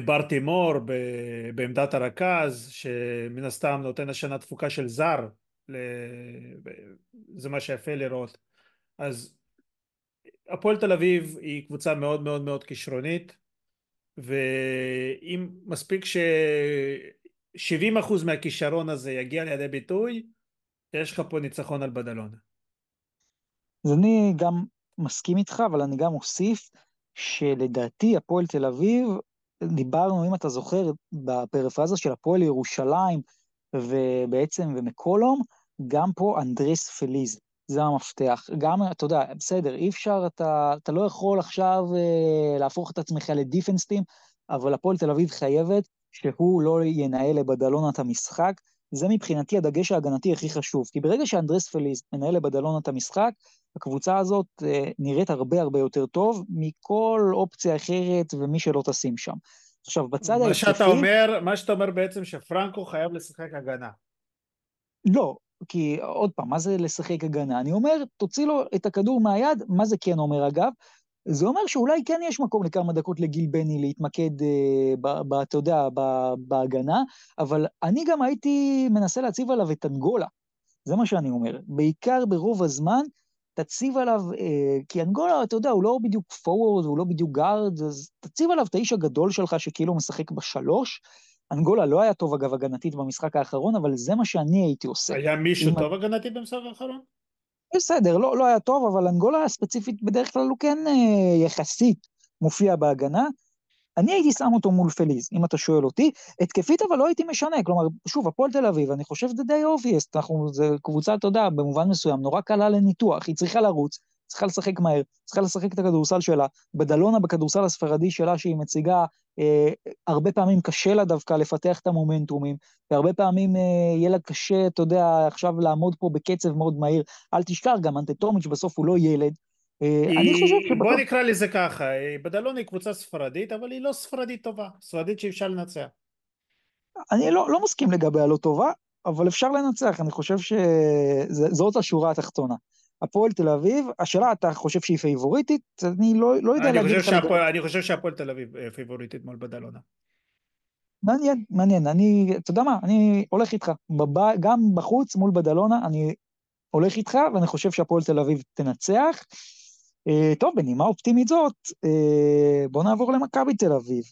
בר תימור בעמדת הרכז, שמן הסתם נותן השנה תפוקה של זר זה מה שיפה לראות. אז הפועל תל אביב היא קבוצה מאוד מאוד מאוד כישרונית ואם מספיק ש-70% מהכישרון הזה יגיע לידי ביטוי יש לך פה ניצחון על בדלונה אז אני גם מסכים איתך, אבל אני גם אוסיף שלדעתי הפועל תל אביב, דיברנו, אם אתה זוכר, בפרפרזה של הפועל ירושלים, ובעצם, ומקולום, גם פה אנדרס פליז, זה המפתח. גם, אתה יודע, בסדר, אי אפשר, אתה, אתה לא יכול עכשיו אה, להפוך את עצמך לדיפנסטים, אבל הפועל תל אביב חייבת שהוא לא ינהל לבדלונה את המשחק. זה מבחינתי הדגש ההגנתי הכי חשוב, כי ברגע שאנדרס פליז מנהל לבדלונה את המשחק, הקבוצה הזאת אה, נראית הרבה הרבה יותר טוב מכל אופציה אחרת ומי שלא תשים שם. עכשיו, בצד ההתקפי... מה שאתה אומר, מה שאתה אומר בעצם שפרנקו חייב לשחק הגנה. לא, כי עוד פעם, מה זה לשחק הגנה? אני אומר, תוציא לו את הכדור מהיד, מה זה כן אומר אגב? זה אומר שאולי כן יש מקום לכמה דקות לגיל בני להתמקד, אה, אתה יודע, בהגנה, אבל אני גם הייתי מנסה להציב עליו את אנגולה, זה מה שאני אומר. בעיקר ברוב הזמן, תציב עליו, אה, כי אנגולה, אתה יודע, הוא לא בדיוק פורוורד, הוא לא בדיוק גארד, אז תציב עליו את האיש הגדול שלך שכאילו משחק בשלוש. אנגולה לא היה טוב אגב הגנתית במשחק האחרון, אבל זה מה שאני הייתי עושה. היה מישהו טוב הגנתית במשחק האחרון? בסדר, לא, לא היה טוב, אבל אנגולה ספציפית בדרך כלל הוא כן אה, יחסית מופיע בהגנה. אני הייתי שם אותו מול פליז, אם אתה שואל אותי. התקפית אבל לא הייתי משנה, כלומר, שוב, הפועל תל אביב, אני חושב שזה די אובייסט, זו קבוצה, אתה יודע, במובן מסוים, נורא קלה לניתוח, היא צריכה לרוץ, צריכה לשחק מהר, צריכה לשחק את הכדורסל שלה. בדלונה בכדורסל הספרדי שלה שהיא מציגה, אה, הרבה פעמים קשה לה דווקא לפתח את המומנטומים, והרבה פעמים אה, יהיה לה קשה, אתה יודע, עכשיו לעמוד פה בקצב מאוד מהיר. אל תשכח, גם אנטטומיץ' בסוף הוא לא ילד. אה, אני חושב שבסוף... בוא נקרא לזה ככה, אה, בדלונה היא קבוצה ספרדית, אבל היא לא ספרדית טובה, ספרדית שאפשר לנצח. אני לא, לא מסכים לגבי הלא טובה, אבל אפשר לנצח, אני חושב שזאת השורה התחתונה. הפועל תל אביב, השאלה, אתה חושב שהיא פייבוריטית? אני לא, לא יודע להגיד לך... שהפועל, אני חושב שהפועל תל אביב אה, פייבוריטית מול בדלונה. מעניין, מעניין. אני, אתה יודע מה, אני הולך איתך. בב... גם בחוץ מול בדלונה, אני הולך איתך, ואני חושב שהפועל תל אביב תנצח. אה, טוב, בנימה אופטימית זאת, אה, בואו נעבור למכבי תל אביב.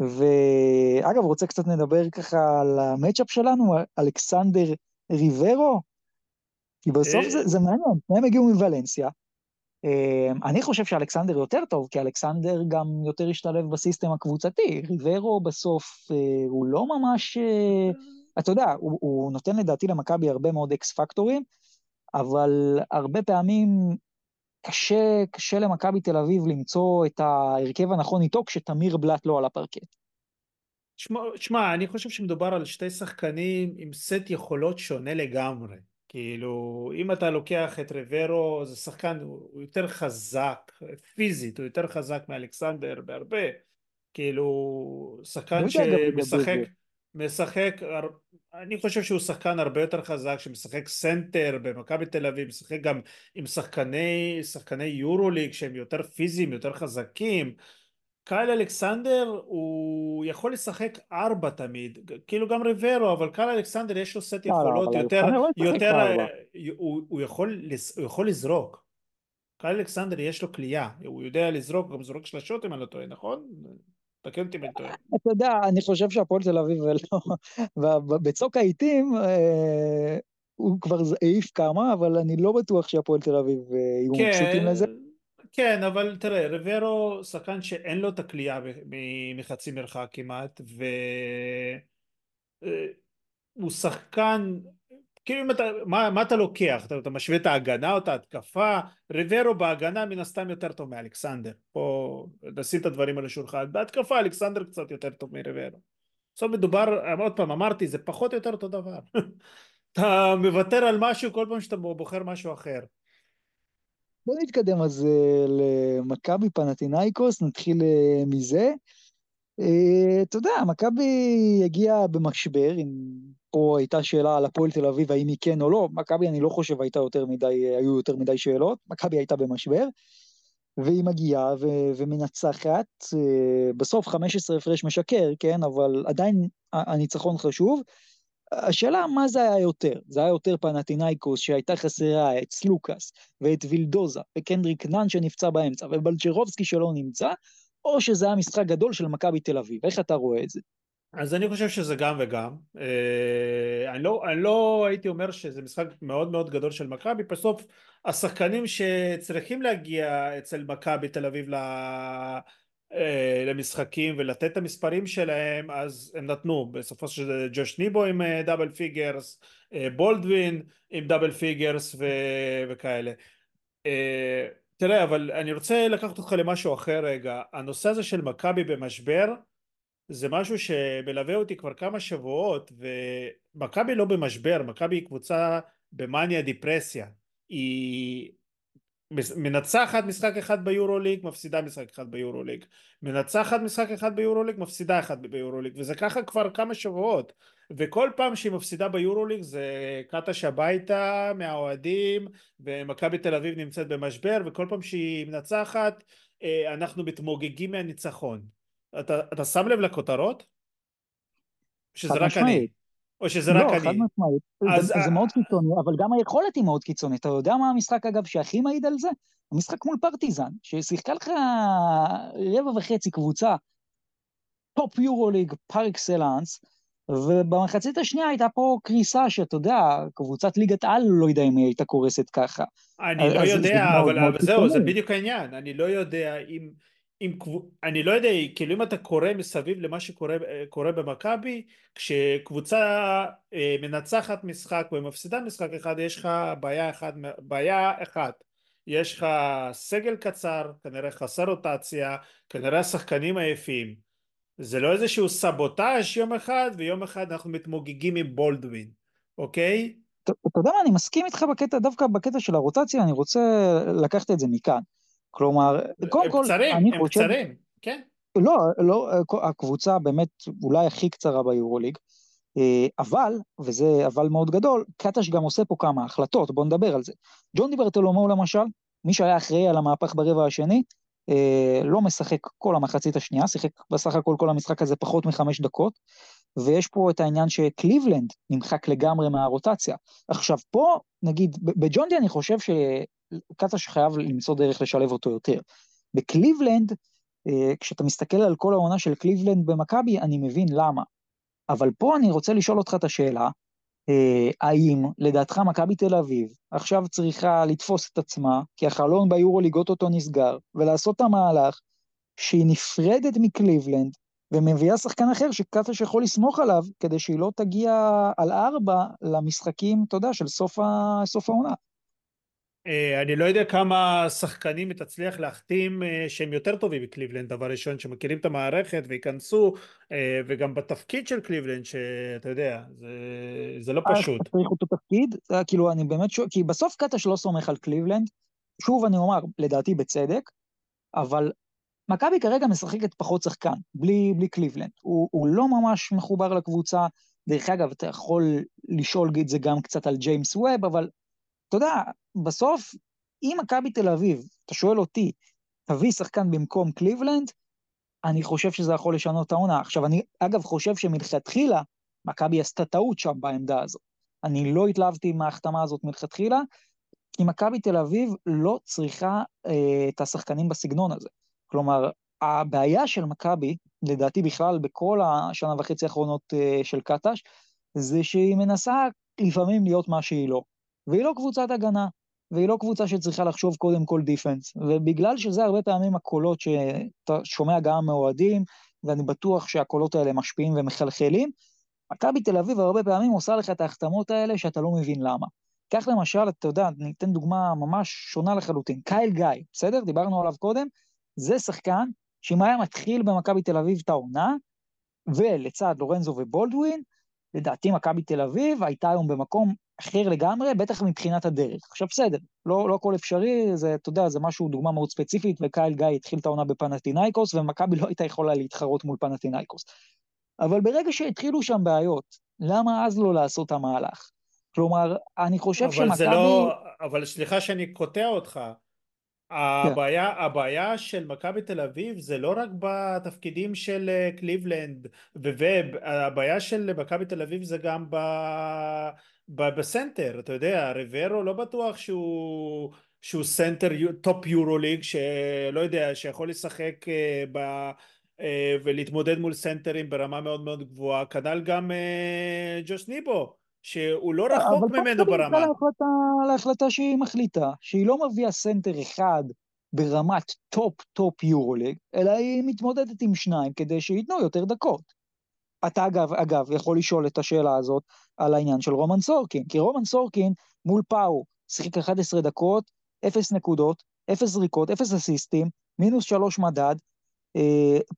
ואגב, רוצה קצת לדבר ככה על המצ'אפ שלנו, אלכסנדר ריברו, כי בסוף זה, זה מעניין, הם הגיעו מוולנסיה. אני חושב שאלכסנדר יותר טוב, כי אלכסנדר גם יותר השתלב בסיסטם הקבוצתי. ריברו בסוף הוא לא ממש... אתה יודע, הוא, הוא נותן לדעתי למכבי הרבה מאוד אקס פקטורים, אבל הרבה פעמים קשה, קשה למכבי תל אביב למצוא את ההרכב הנכון איתו כשתמיר בלאט לא על הפרקט. שמע, אני חושב שמדובר על שתי שחקנים עם סט יכולות שונה לגמרי. כאילו, אם אתה לוקח את ריברו, זה שחקן, הוא יותר חזק, פיזית, הוא יותר חזק מאלכסנדר בהרבה. כאילו, שחקן לא שמשחק, משחק, אני חושב שהוא שחקן הרבה יותר חזק, שמשחק סנטר במכבי תל אביב, משחק גם עם שחקני, שחקני יורוליג שהם יותר פיזיים, יותר חזקים. קייל אלכסנדר הוא יכול לשחק ארבע תמיד, כאילו גם ריברו, אבל קייל אלכסנדר יש לו סט לא, לא, יכולות יותר, יותר, הוא, הוא, יכול, הוא יכול לזרוק. קייל אלכסנדר יש לו כליאה, הוא יודע לזרוק, גם זורק שלשות אם אני לא טועה, נכון? תקן אותי אם אני טועה. אתה יודע, אני חושב שהפועל תל אביב, לא, בצוק העיתים, אה, הוא כבר העיף כמה, אבל אני לא בטוח שהפועל תל אביב אה, יהיו כן, מבסוטים לזה. כן, אבל תראה, ריברו שחקן שאין לו את הכלייה מחצי מרחק כמעט, והוא אה, שחקן, כאילו אם אתה, מה, מה אתה לוקח? אתה, אתה משווה את ההגנה או את ההתקפה? ריברו בהגנה מן הסתם יותר טוב מאלכסנדר. פה נשים את הדברים על השולחן. בהתקפה אלכסנדר קצת יותר טוב מריברו. בסוף מדובר, עוד פעם אמרתי, זה פחות או יותר אותו דבר. אתה מוותר על משהו כל פעם שאתה בוחר משהו אחר. בוא נתקדם אז uh, למכבי פנטינאיקוס, נתחיל uh, מזה. Uh, אתה יודע, מכבי הגיעה במשבר, אם פה הייתה שאלה על הפועל תל אביב, האם היא כן או לא, מכבי אני לא חושב הייתה יותר מדי, היו יותר מדי שאלות, מכבי הייתה במשבר, והיא מגיעה ו- ומנצחת, uh, בסוף 15 הפרש משקר, כן, אבל עדיין הניצחון חשוב. השאלה מה זה היה יותר, זה היה יותר פנטינאיקוס שהייתה חסרה את סלוקאס ואת וילדוזה וקנדריק נאן שנפצע באמצע ובלצ'רובסקי שלא נמצא, או שזה היה משחק גדול של מכבי תל אביב, איך אתה רואה את זה? אז אני חושב שזה גם וגם. אה, אני לא, אני לא הייתי אומר שזה משחק מאוד מאוד גדול של מכבי, בסוף השחקנים שצריכים להגיע אצל מכבי תל אביב אה, למשחקים ולתת את המספרים שלהם אז הם נתנו. בסופו של דבר ג'וש ניבו עם double figures בולדווין עם double figures וכאלה. אה, תראה אבל אני רוצה לקחת אותך למשהו אחר רגע. הנושא הזה של מכבי במשבר זה משהו שמלווה אותי כבר כמה שבועות ומכבי לא במשבר מכבי היא קבוצה במאניה דיפרסיה. היא מנצחת משחק אחד ביורוליג מפסידה משחק אחד ביורוליג. מנצחת משחק אחד ביורוליג מפסידה אחד ביורוליג. וזה ככה כבר כמה שבועות. וכל פעם שהיא מפסידה ביורוליג זה קטש הביתה מהאוהדים ומכבי תל אביב נמצאת במשבר וכל פעם שהיא מנצחת אה, אנחנו מתמוגגים מהניצחון אתה, אתה שם לב לכותרות? שזה חד משמעית. אני או שזה לא, רק אני? לא, חד משמעית. אז, זה, זה מאוד קיצוני, אבל גם היכולת היא מאוד קיצונית. אתה יודע מה המשחק, אגב, שהכי מעיד על זה? המשחק מול פרטיזן, ששיחקה לך רבע וחצי קבוצה, טופ יורוליג par excellence, ובמחצית השנייה הייתה פה קריסה שאתה יודע, קבוצת ליגת על לא יודע אם היא הייתה קורסת ככה. אני לא יודע, אבל, אבל זהו, זה בדיוק העניין, אני לא יודע אם... אם, אני לא יודע, כאילו אם אתה קורא מסביב למה שקורה במכבי, כשקבוצה אה, מנצחת משחק ומפסידה משחק אחד, יש לך בעיה אחת, בעיה אחת, יש לך סגל קצר, כנראה חסר רוטציה, כנראה השחקנים עייפים, זה לא איזשהו סבוטאז' יום אחד, ויום אחד אנחנו מתמוגגים עם בולדווין, אוקיי? אתה יודע מה, אני מסכים איתך בקטע, דווקא בקטע של הרוטציה, אני רוצה לקחת את זה מכאן. כלומר, קודם כל, קצרים, אני חושב... הם קצרים, כן. לא, לא, הקבוצה באמת אולי הכי קצרה ביורוליג, אה, אבל, וזה אבל מאוד גדול, קטש גם עושה פה כמה החלטות, בואו נדבר על זה. ג'ון דיברטלומו למשל, מי שהיה אחראי על המהפך ברבע השני, אה, לא משחק כל המחצית השנייה, שיחק בסך הכל כל המשחק הזה פחות מחמש דקות, ויש פה את העניין שקליבלנד נמחק לגמרי מהרוטציה. עכשיו פה, נגיד, בג'ונדי אני חושב שקטש חייב למצוא דרך לשלב אותו יותר. בקליבלנד, אה, כשאתה מסתכל על כל העונה של קליבלנד במכבי, אני מבין למה. אבל פה אני רוצה לשאול אותך את השאלה, אה, האם לדעתך מכבי תל אביב עכשיו צריכה לתפוס את עצמה, כי החלון ביורו ליגות אותו נסגר, ולעשות את המהלך שהיא נפרדת מקליבלנד, ומביאה שחקן אחר שקטש יכול לסמוך עליו, כדי שהיא לא תגיע על ארבע למשחקים, אתה יודע, של סוף, ה... סוף העונה. אה, אני לא יודע כמה שחקנים היא תצליח להחתים אה, שהם יותר טובים מקליבלנד דבר ראשון שמכירים את המערכת וייכנסו אה, וגם בתפקיד של קליבלנד שאתה יודע זה, זה לא פשוט. צריך אותו תפקיד כאילו אני באמת שואל כי בסוף קטש לא סומך על קליבלנד שוב אני אומר לדעתי בצדק אבל מכבי כרגע משחקת פחות שחקן בלי, בלי קליבלנד הוא, הוא לא ממש מחובר לקבוצה דרך אגב אתה יכול לשאול את זה גם קצת על ג'יימס ווב אבל אתה יודע, בסוף, אם מכבי תל אביב, אתה שואל אותי, תביא שחקן במקום קליבלנד, אני חושב שזה יכול לשנות את העונה. עכשיו, אני אגב חושב שמלכתחילה, מכבי עשתה טעות שם בעמדה הזאת. אני לא התלהבתי מההחתמה הזאת מלכתחילה, כי מכבי תל אביב לא צריכה אה, את השחקנים בסגנון הזה. כלומר, הבעיה של מכבי, לדעתי בכלל בכל השנה וחצי האחרונות אה, של קטש, זה שהיא מנסה לפעמים להיות מה שהיא לא. והיא לא קבוצת הגנה, והיא לא קבוצה שצריכה לחשוב קודם כל דיפנס, ובגלל שזה הרבה פעמים הקולות שאתה שומע גם מאוהדים, ואני בטוח שהקולות האלה משפיעים ומחלחלים, מכבי תל אביב הרבה פעמים עושה לך את ההחתמות האלה שאתה לא מבין למה. קח למשל, אתה יודע, ניתן דוגמה ממש שונה לחלוטין, קייל גיא, בסדר? דיברנו עליו קודם, זה שחקן שאם היה מתחיל במכבי תל אביב את העונה, ולצד לורנזו ובולדווין, לדעתי מכבי תל אביב הייתה היום במקום אחר לגמרי, בטח מבחינת הדרך. עכשיו בסדר, לא, לא הכל אפשרי, זה, אתה יודע, זה משהו, דוגמה מאוד ספציפית, וקייל גיא התחיל את העונה בפנטינאיקוס, ומכבי לא הייתה יכולה להתחרות מול פנטינאיקוס. אבל ברגע שהתחילו שם בעיות, למה אז לא לעשות את המהלך? כלומר, אני חושב שמכבי... לא... אבל סליחה שאני קוטע אותך. הבעיה, כן. הבעיה של מכבי תל אביב זה לא רק בתפקידים של אה, קליבלנד וווב, הבעיה של מכבי תל אביב זה גם ב... בסנטר, אתה יודע, ריברו לא בטוח שהוא, שהוא סנטר טופ יורוליג, שלא יודע, שיכול לשחק אה, ב... אה, ולהתמודד מול סנטרים ברמה מאוד מאוד גבוהה, כנ"ל גם ג'וש ניבו, שהוא לא רחוק ממנו ברמה. אבל להחלטה, להחלטה שהיא מחליטה, שהיא לא מביאה סנטר אחד ברמת טופ-טופ יורוליג, אלא היא מתמודדת עם שניים כדי שייתנו יותר דקות. אתה אגב, אגב, יכול לשאול את השאלה הזאת על העניין של רומן סורקין, כי רומן סורקין מול פאו שיחק 11 דקות, 0 נקודות, 0 זריקות, 0 אסיסטים, מינוס 3 מדד,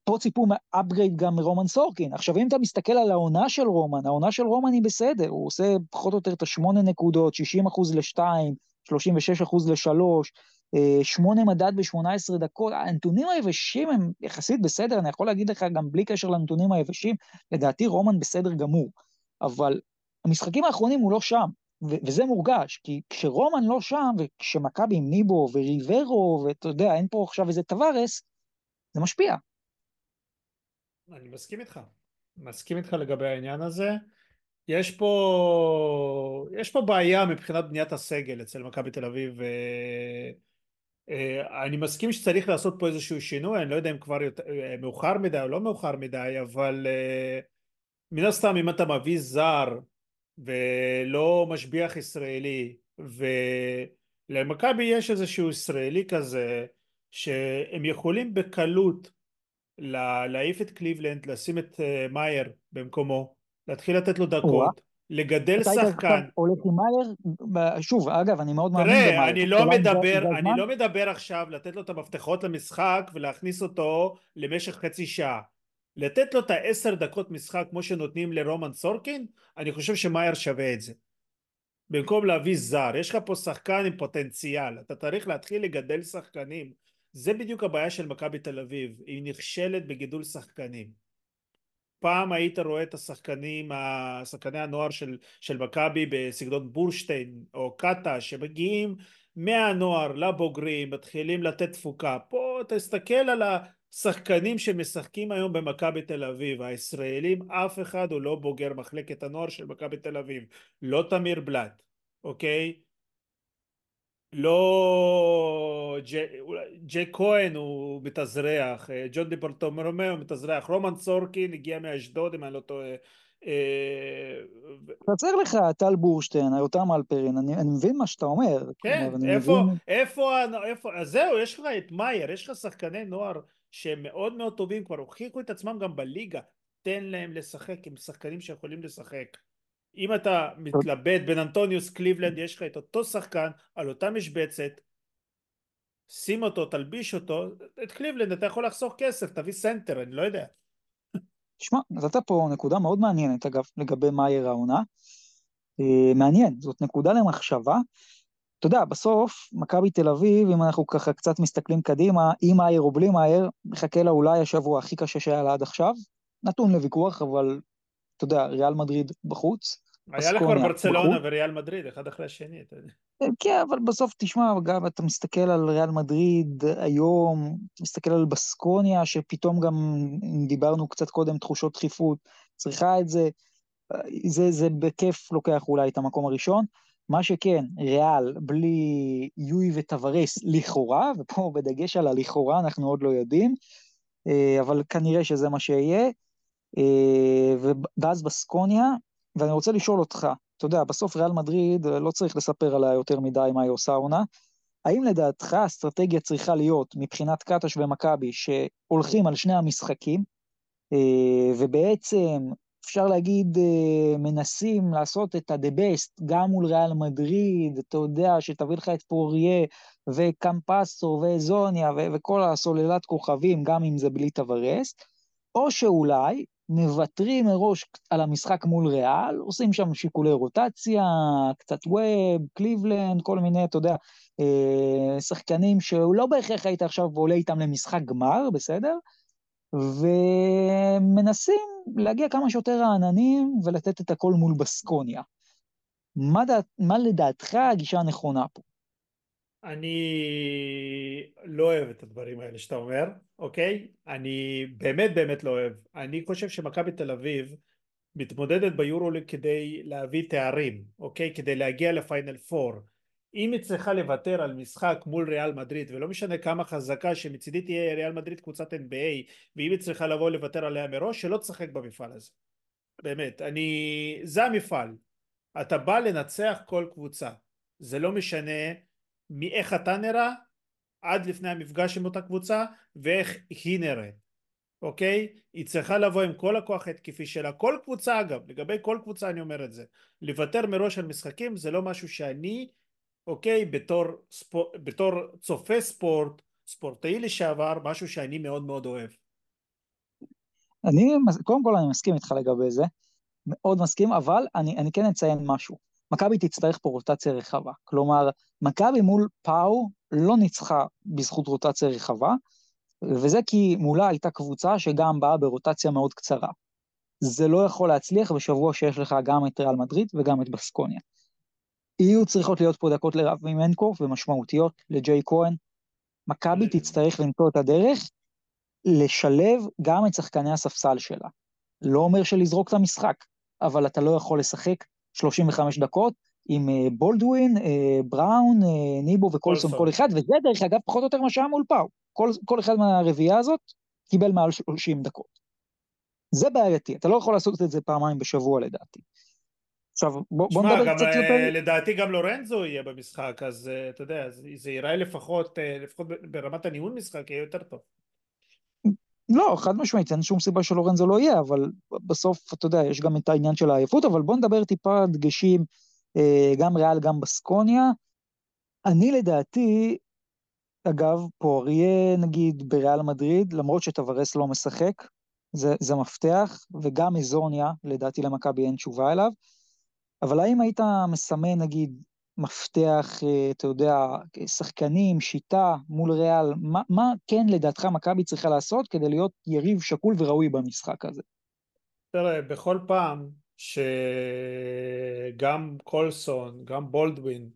פה ציפו מ upgrade גם מרומן סורקין. עכשיו, אם אתה מסתכל על העונה של רומן, העונה של רומן היא בסדר, הוא עושה פחות או יותר את השמונה נקודות, 60 אחוז לשתיים, 36 אחוז לשלוש, אה, שמונה מדד ב-18 דקות, הנתונים היבשים הם יחסית בסדר, אני יכול להגיד לך גם בלי קשר לנתונים היבשים, לדעתי רומן בסדר גמור, אבל המשחקים האחרונים הוא לא שם, ו- וזה מורגש, כי כשרומן לא שם, וכשמכבי עם ניבו וריברו, ואתה יודע, אין פה עכשיו איזה טווארס, זה משפיע. אני מסכים איתך, מסכים איתך לגבי העניין הזה. יש פה, יש פה בעיה מבחינת בניית הסגל אצל מכבי תל אביב. אה, אני מסכים שצריך לעשות פה איזשהו שינוי, אני לא יודע אם כבר יותר, אה, מאוחר מדי או לא מאוחר מדי, אבל אה, מן הסתם אם אתה מביא זר ולא משביח ישראלי, ולמכבי יש איזשהו ישראלי כזה, שהם יכולים בקלות להעיף את קליבלנד, לשים את uh, מאייר במקומו, להתחיל לתת לו דקות, לגדל שחקן. הולך עם מאייר, שוב, אגב, אני מאוד מאמין במאייר. תראה, אני לא מדבר, אני לא מדבר עכשיו לתת לו את המפתחות למשחק ולהכניס אותו למשך חצי שעה. לתת לו את העשר דקות משחק כמו שנותנים לרומן סורקין, אני חושב שמאייר שווה את זה. במקום להביא זר, יש לך פה שחקן עם פוטנציאל, אתה צריך להתחיל לגדל שחקנים זה בדיוק הבעיה של מכבי תל אביב, היא נכשלת בגידול שחקנים. פעם היית רואה את השחקנים, שחקני הנוער של, של מכבי בסגנון בורשטיין או קאטה שמגיעים מהנוער לבוגרים, מתחילים לתת תפוקה. פה תסתכל על השחקנים שמשחקים היום במכבי תל אביב, הישראלים, אף אחד הוא לא בוגר מחלקת הנוער של מכבי תל אביב, לא תמיר בלאט, אוקיי? לא ג'יי, ג'י כהן הוא מתאזרח, אה, ג'ון דיברתולומאו מתאזרח, רומן סורקין הגיע מאשדוד אם אני לא טועה. אה, אתה צריך לך טל בורשטיין, יותם הלפרין, אני, אני מבין מה שאתה אומר. כן, איפה, מבין... איפה, איפה, אז זהו, יש לך את מאייר, יש לך שחקני נוער שהם מאוד מאוד טובים, כבר הוכיחו את עצמם גם בליגה, תן להם לשחק, הם שחקנים שיכולים לשחק. אם אתה מתלבט בין אנטוניוס קליבלנד יש לך את אותו שחקן על אותה משבצת שים אותו תלביש אותו את קליבלנד אתה יכול לחסוך כסף תביא סנטר אני לא יודע. שמע נתת פה נקודה מאוד מעניינת אגב לגבי מאייר העונה. אה, מעניין זאת נקודה למחשבה. אתה יודע בסוף מכבי תל אביב אם אנחנו ככה קצת מסתכלים קדימה עם מאייר או בלי מאייר מחכה לה אולי השבוע הכי קשה שהיה לה עד עכשיו. נתון לוויכוח אבל אתה יודע, ריאל מדריד בחוץ. היה לך כבר ברצלונה וריאל מדריד, אחד אחרי השני, אתה יודע. כן, אבל בסוף, תשמע, גם אתה מסתכל על ריאל מדריד היום, אתה מסתכל על בסקוניה, שפתאום גם, דיברנו קצת קודם, תחושות דחיפות, צריכה את זה, זה, זה בכיף לוקח אולי את המקום הראשון. מה שכן, ריאל בלי יואי וטוורס לכאורה, ופה בדגש על הלכאורה אנחנו עוד לא יודעים, אה, אבל כנראה שזה מה שיהיה. אה, ואז בסקוניה, ואני רוצה לשאול אותך, אתה יודע, בסוף ריאל מדריד, לא צריך לספר עליה יותר מדי מה היא עושה עונה, האם לדעתך האסטרטגיה צריכה להיות מבחינת קטש ומכבי, שהולכים על שני המשחקים, אה, ובעצם אפשר להגיד, אה, מנסים לעשות את ה-the best גם מול ריאל מדריד, אתה יודע, שתביא לך את פוריה וקמפסו וזוניה וכל הסוללת כוכבים, גם אם זה בלי טבארס, או שאולי מוותרים מראש על המשחק מול ריאל, עושים שם שיקולי רוטציה, קצת ווב, קליבלנד, כל מיני, אתה יודע, אה, שחקנים שלא בהכרח היית עכשיו עולה איתם למשחק גמר, בסדר? ומנסים להגיע כמה שיותר רעננים ולתת את הכל מול בסקוניה. מה, דע, מה לדעתך הגישה הנכונה פה? אני לא אוהב את הדברים האלה שאתה אומר, אוקיי? אני באמת באמת לא אוהב. אני חושב שמכבי תל אביב מתמודדת ביורוליג כדי להביא תארים, אוקיי? כדי להגיע לפיינל פור. אם היא צריכה לוותר על משחק מול ריאל מדריד ולא משנה כמה חזקה שמצידי תהיה ריאל מדריד קבוצת NBA ואם היא צריכה לבוא לוותר עליה מראש שלא תשחק במפעל הזה באמת אני זה המפעל אתה בא לנצח כל קבוצה זה לא משנה מאיך אתה נראה עד לפני המפגש עם אותה קבוצה ואיך היא נראית אוקיי? היא צריכה לבוא עם כל הכוח ההתקפי שלה. כל קבוצה אגב לגבי כל קבוצה אני אומר את זה לוותר מראש על משחקים זה לא משהו שאני אוקיי בתור, ספור, בתור צופה ספורט ספורטאי לשעבר משהו שאני מאוד מאוד אוהב. אני קודם כל אני מסכים איתך לגבי זה מאוד מסכים אבל אני, אני כן אציין משהו מכבי תצטרך פה רוטציה רחבה. כלומר, מכבי מול פאו לא ניצחה בזכות רוטציה רחבה, וזה כי מולה הייתה קבוצה שגם באה ברוטציה מאוד קצרה. זה לא יכול להצליח בשבוע שיש לך גם את ריאל מדריד וגם את בסקוניה. יהיו צריכות להיות פה דקות לרב ממנקו ומשמעותיות לג'יי כהן. מכבי תצטרך למצוא את הדרך לשלב גם את שחקני הספסל שלה. לא אומר שלזרוק את המשחק, אבל אתה לא יכול לשחק 35 דקות, עם אה, בולדווין, אה, בראון, אה, ניבו וקולסון כל אחד, וזה דרך אגב פחות או יותר מה שהיה מול פאו. כל, כל אחד מהרביעייה הזאת קיבל מעל 30 דקות. זה בעייתי, אתה לא יכול לעשות את זה פעמיים בשבוע לדעתי. עכשיו בוא, בוא נדבר קצת יותר... לדעתי גם לורנזו יהיה במשחק, אז אתה יודע, זה ייראה לפחות, לפחות ברמת הניהול משחק יהיה יותר טוב. לא, חד משמעית, אין שום סיבה שלורנזו לא יהיה, אבל בסוף, אתה יודע, יש גם את העניין של העייפות, אבל בוא נדבר טיפה דגשים, אה, גם ריאל, גם בסקוניה. אני לדעתי, אגב, פואריה נגיד בריאל מדריד, למרות שטוורס לא משחק, זה, זה מפתח, וגם איזוניה, לדעתי למכבי אין תשובה אליו, אבל האם היית מסמן נגיד מפתח, אה, אתה יודע, שחקנים, שיטה מול ריאל, מה, מה כן לדעתך מכבי צריכה לעשות כדי להיות יריב שקול וראוי במשחק הזה? תראה, בכל פעם שגם קולסון, גם בולדווין,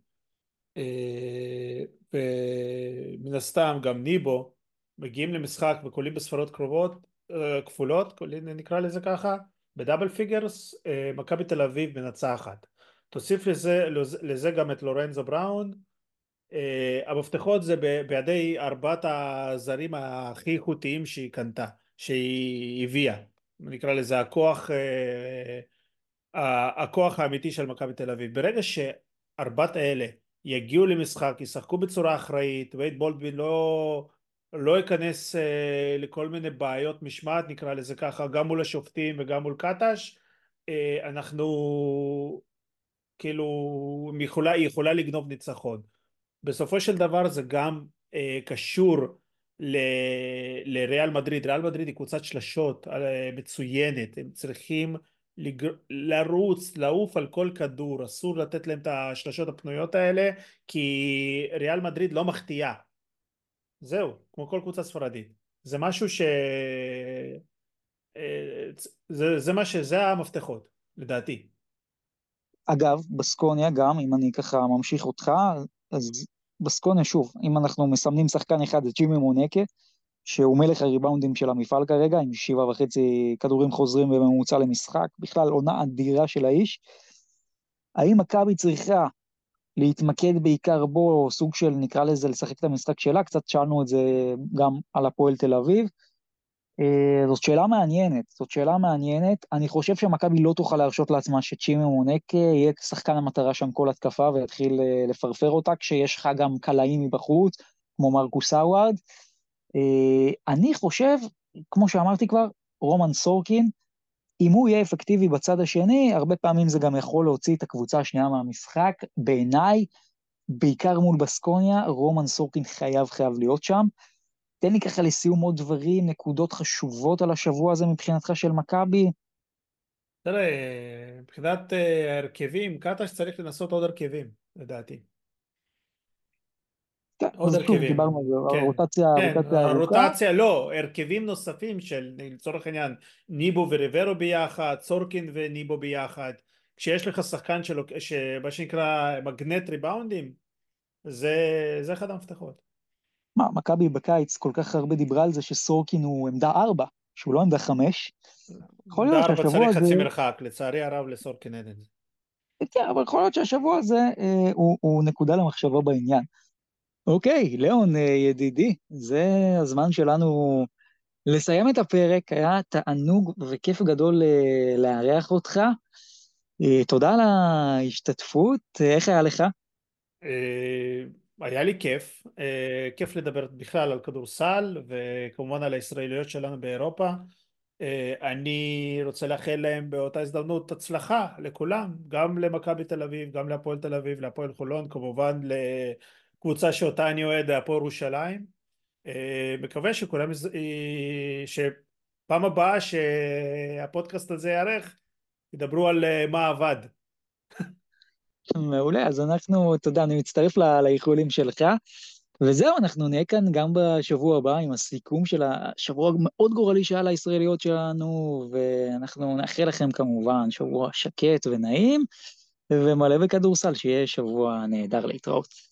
אה, ומן הסתם גם ניבו, מגיעים למשחק וקולים בספרות קרובות, אה, כפולות, נקרא לזה ככה, ב-double figures, מכבי תל אביב מנצחת. תוסיף לזה, לזה גם את לורנזו בראון. אה, המפתחות זה בידי ארבעת הזרים הכי איכותיים שהיא קנתה, שהיא הביאה. נקרא לזה הכוח אה, הכוח האמיתי של מכבי תל אביב. ברגע שארבעת האלה יגיעו למשחק ישחקו בצורה אחראית וייד בולדווין לא לא ייכנס אה, לכל מיני בעיות משמעת נקרא לזה ככה גם מול השופטים וגם מול קטש אנחנו כאילו היא יכולה, היא יכולה לגנוב ניצחון. בסופו של דבר זה גם אה, קשור ל, לריאל מדריד, ריאל מדריד היא קבוצת שלשות אה, מצוינת, הם צריכים לג... לרוץ, לעוף על כל כדור, אסור לתת להם את השלשות הפנויות האלה כי ריאל מדריד לא מחטיאה. זהו, כמו כל קבוצה ספרדית. זה משהו ש... אה, זה, זה מה ש... זה המפתחות, לדעתי. אגב, בסקוניה גם, אם אני ככה ממשיך אותך, אז בסקוניה שוב, אם אנחנו מסמנים שחקן אחד, זה ג'ימי מונקה, שהוא מלך הריבאונדים של המפעל כרגע, עם שבעה וחצי כדורים חוזרים בממוצע למשחק, בכלל עונה אדירה של האיש. האם מכבי צריכה להתמקד בעיקר בו, סוג של נקרא לזה לשחק את המשחק שלה, קצת שאלנו את זה גם על הפועל תל אביב, זאת שאלה מעניינת, זאת שאלה מעניינת. אני חושב שמכבי לא תוכל להרשות לעצמה שצ'ימי מונק יהיה שחקן המטרה שם כל התקפה ויתחיל אה, לפרפר אותה, כשיש לך גם קלעים מבחוץ, כמו מרקוס האווארד. אה, אני חושב, כמו שאמרתי כבר, רומן סורקין, אם הוא יהיה אפקטיבי בצד השני, הרבה פעמים זה גם יכול להוציא את הקבוצה השנייה מהמשחק. בעיניי, בעיקר מול בסקוניה, רומן סורקין חייב חייב להיות שם. תן לי ככה לסיום עוד דברים, נקודות חשובות על השבוע הזה מבחינתך של מכבי. תראה, מבחינת אה, הרכבים, קטש צריך לנסות עוד הרכבים, לדעתי. עוד הרכבים. דיברנו על זה, כן, רוטציה, כן, רוטציה רוטציה, לא, הרכבים נוספים של, לצורך העניין, ניבו וריברו ביחד, סורקין וניבו ביחד. כשיש לך שחקן שלו, מה שנקרא מגנט ריבאונדים, זה, זה אחד המפתחות. מה, מכבי בקיץ כל כך הרבה דיברה על זה שסורקין הוא עמדה ארבע, שהוא לא עמדה חמש. יכול להיות שהשבוע הזה... צריך חצי מרחק, לצערי הרב לסורקין אין את זה. כן, אבל יכול להיות שהשבוע הזה אה, הוא, הוא נקודה למחשבה בעניין. אוקיי, ליאון, אה, ידידי, זה הזמן שלנו לסיים את הפרק, היה תענוג וכיף גדול אה, לארח אותך. אה, תודה על ההשתתפות, איך היה לך? אה, היה לי כיף, אה, כיף לדבר בכלל על כדורסל וכמובן על הישראליות שלנו באירופה. אה, אני רוצה לאחל להם באותה הזדמנות הצלחה לכולם, גם למכבי תל אביב, גם להפועל תל אביב, להפועל חולון, כמובן לקבוצה שאותה אני אוהד, הפועל ירושלים. מקווה שכולם, שפעם הבאה שהפודקאסט הזה יארך, ידברו על מה עבד. מעולה, אז אנחנו, יודע, אני מצטרף לאיחולים שלך. וזהו, אנחנו נהיה כאן גם בשבוע הבא עם הסיכום של השבוע המאוד גורלי שהיה לישראליות שלנו, ואנחנו נאחל לכם כמובן שבוע שקט ונעים, ומלא בכדורסל, שיהיה שבוע נהדר להתראות.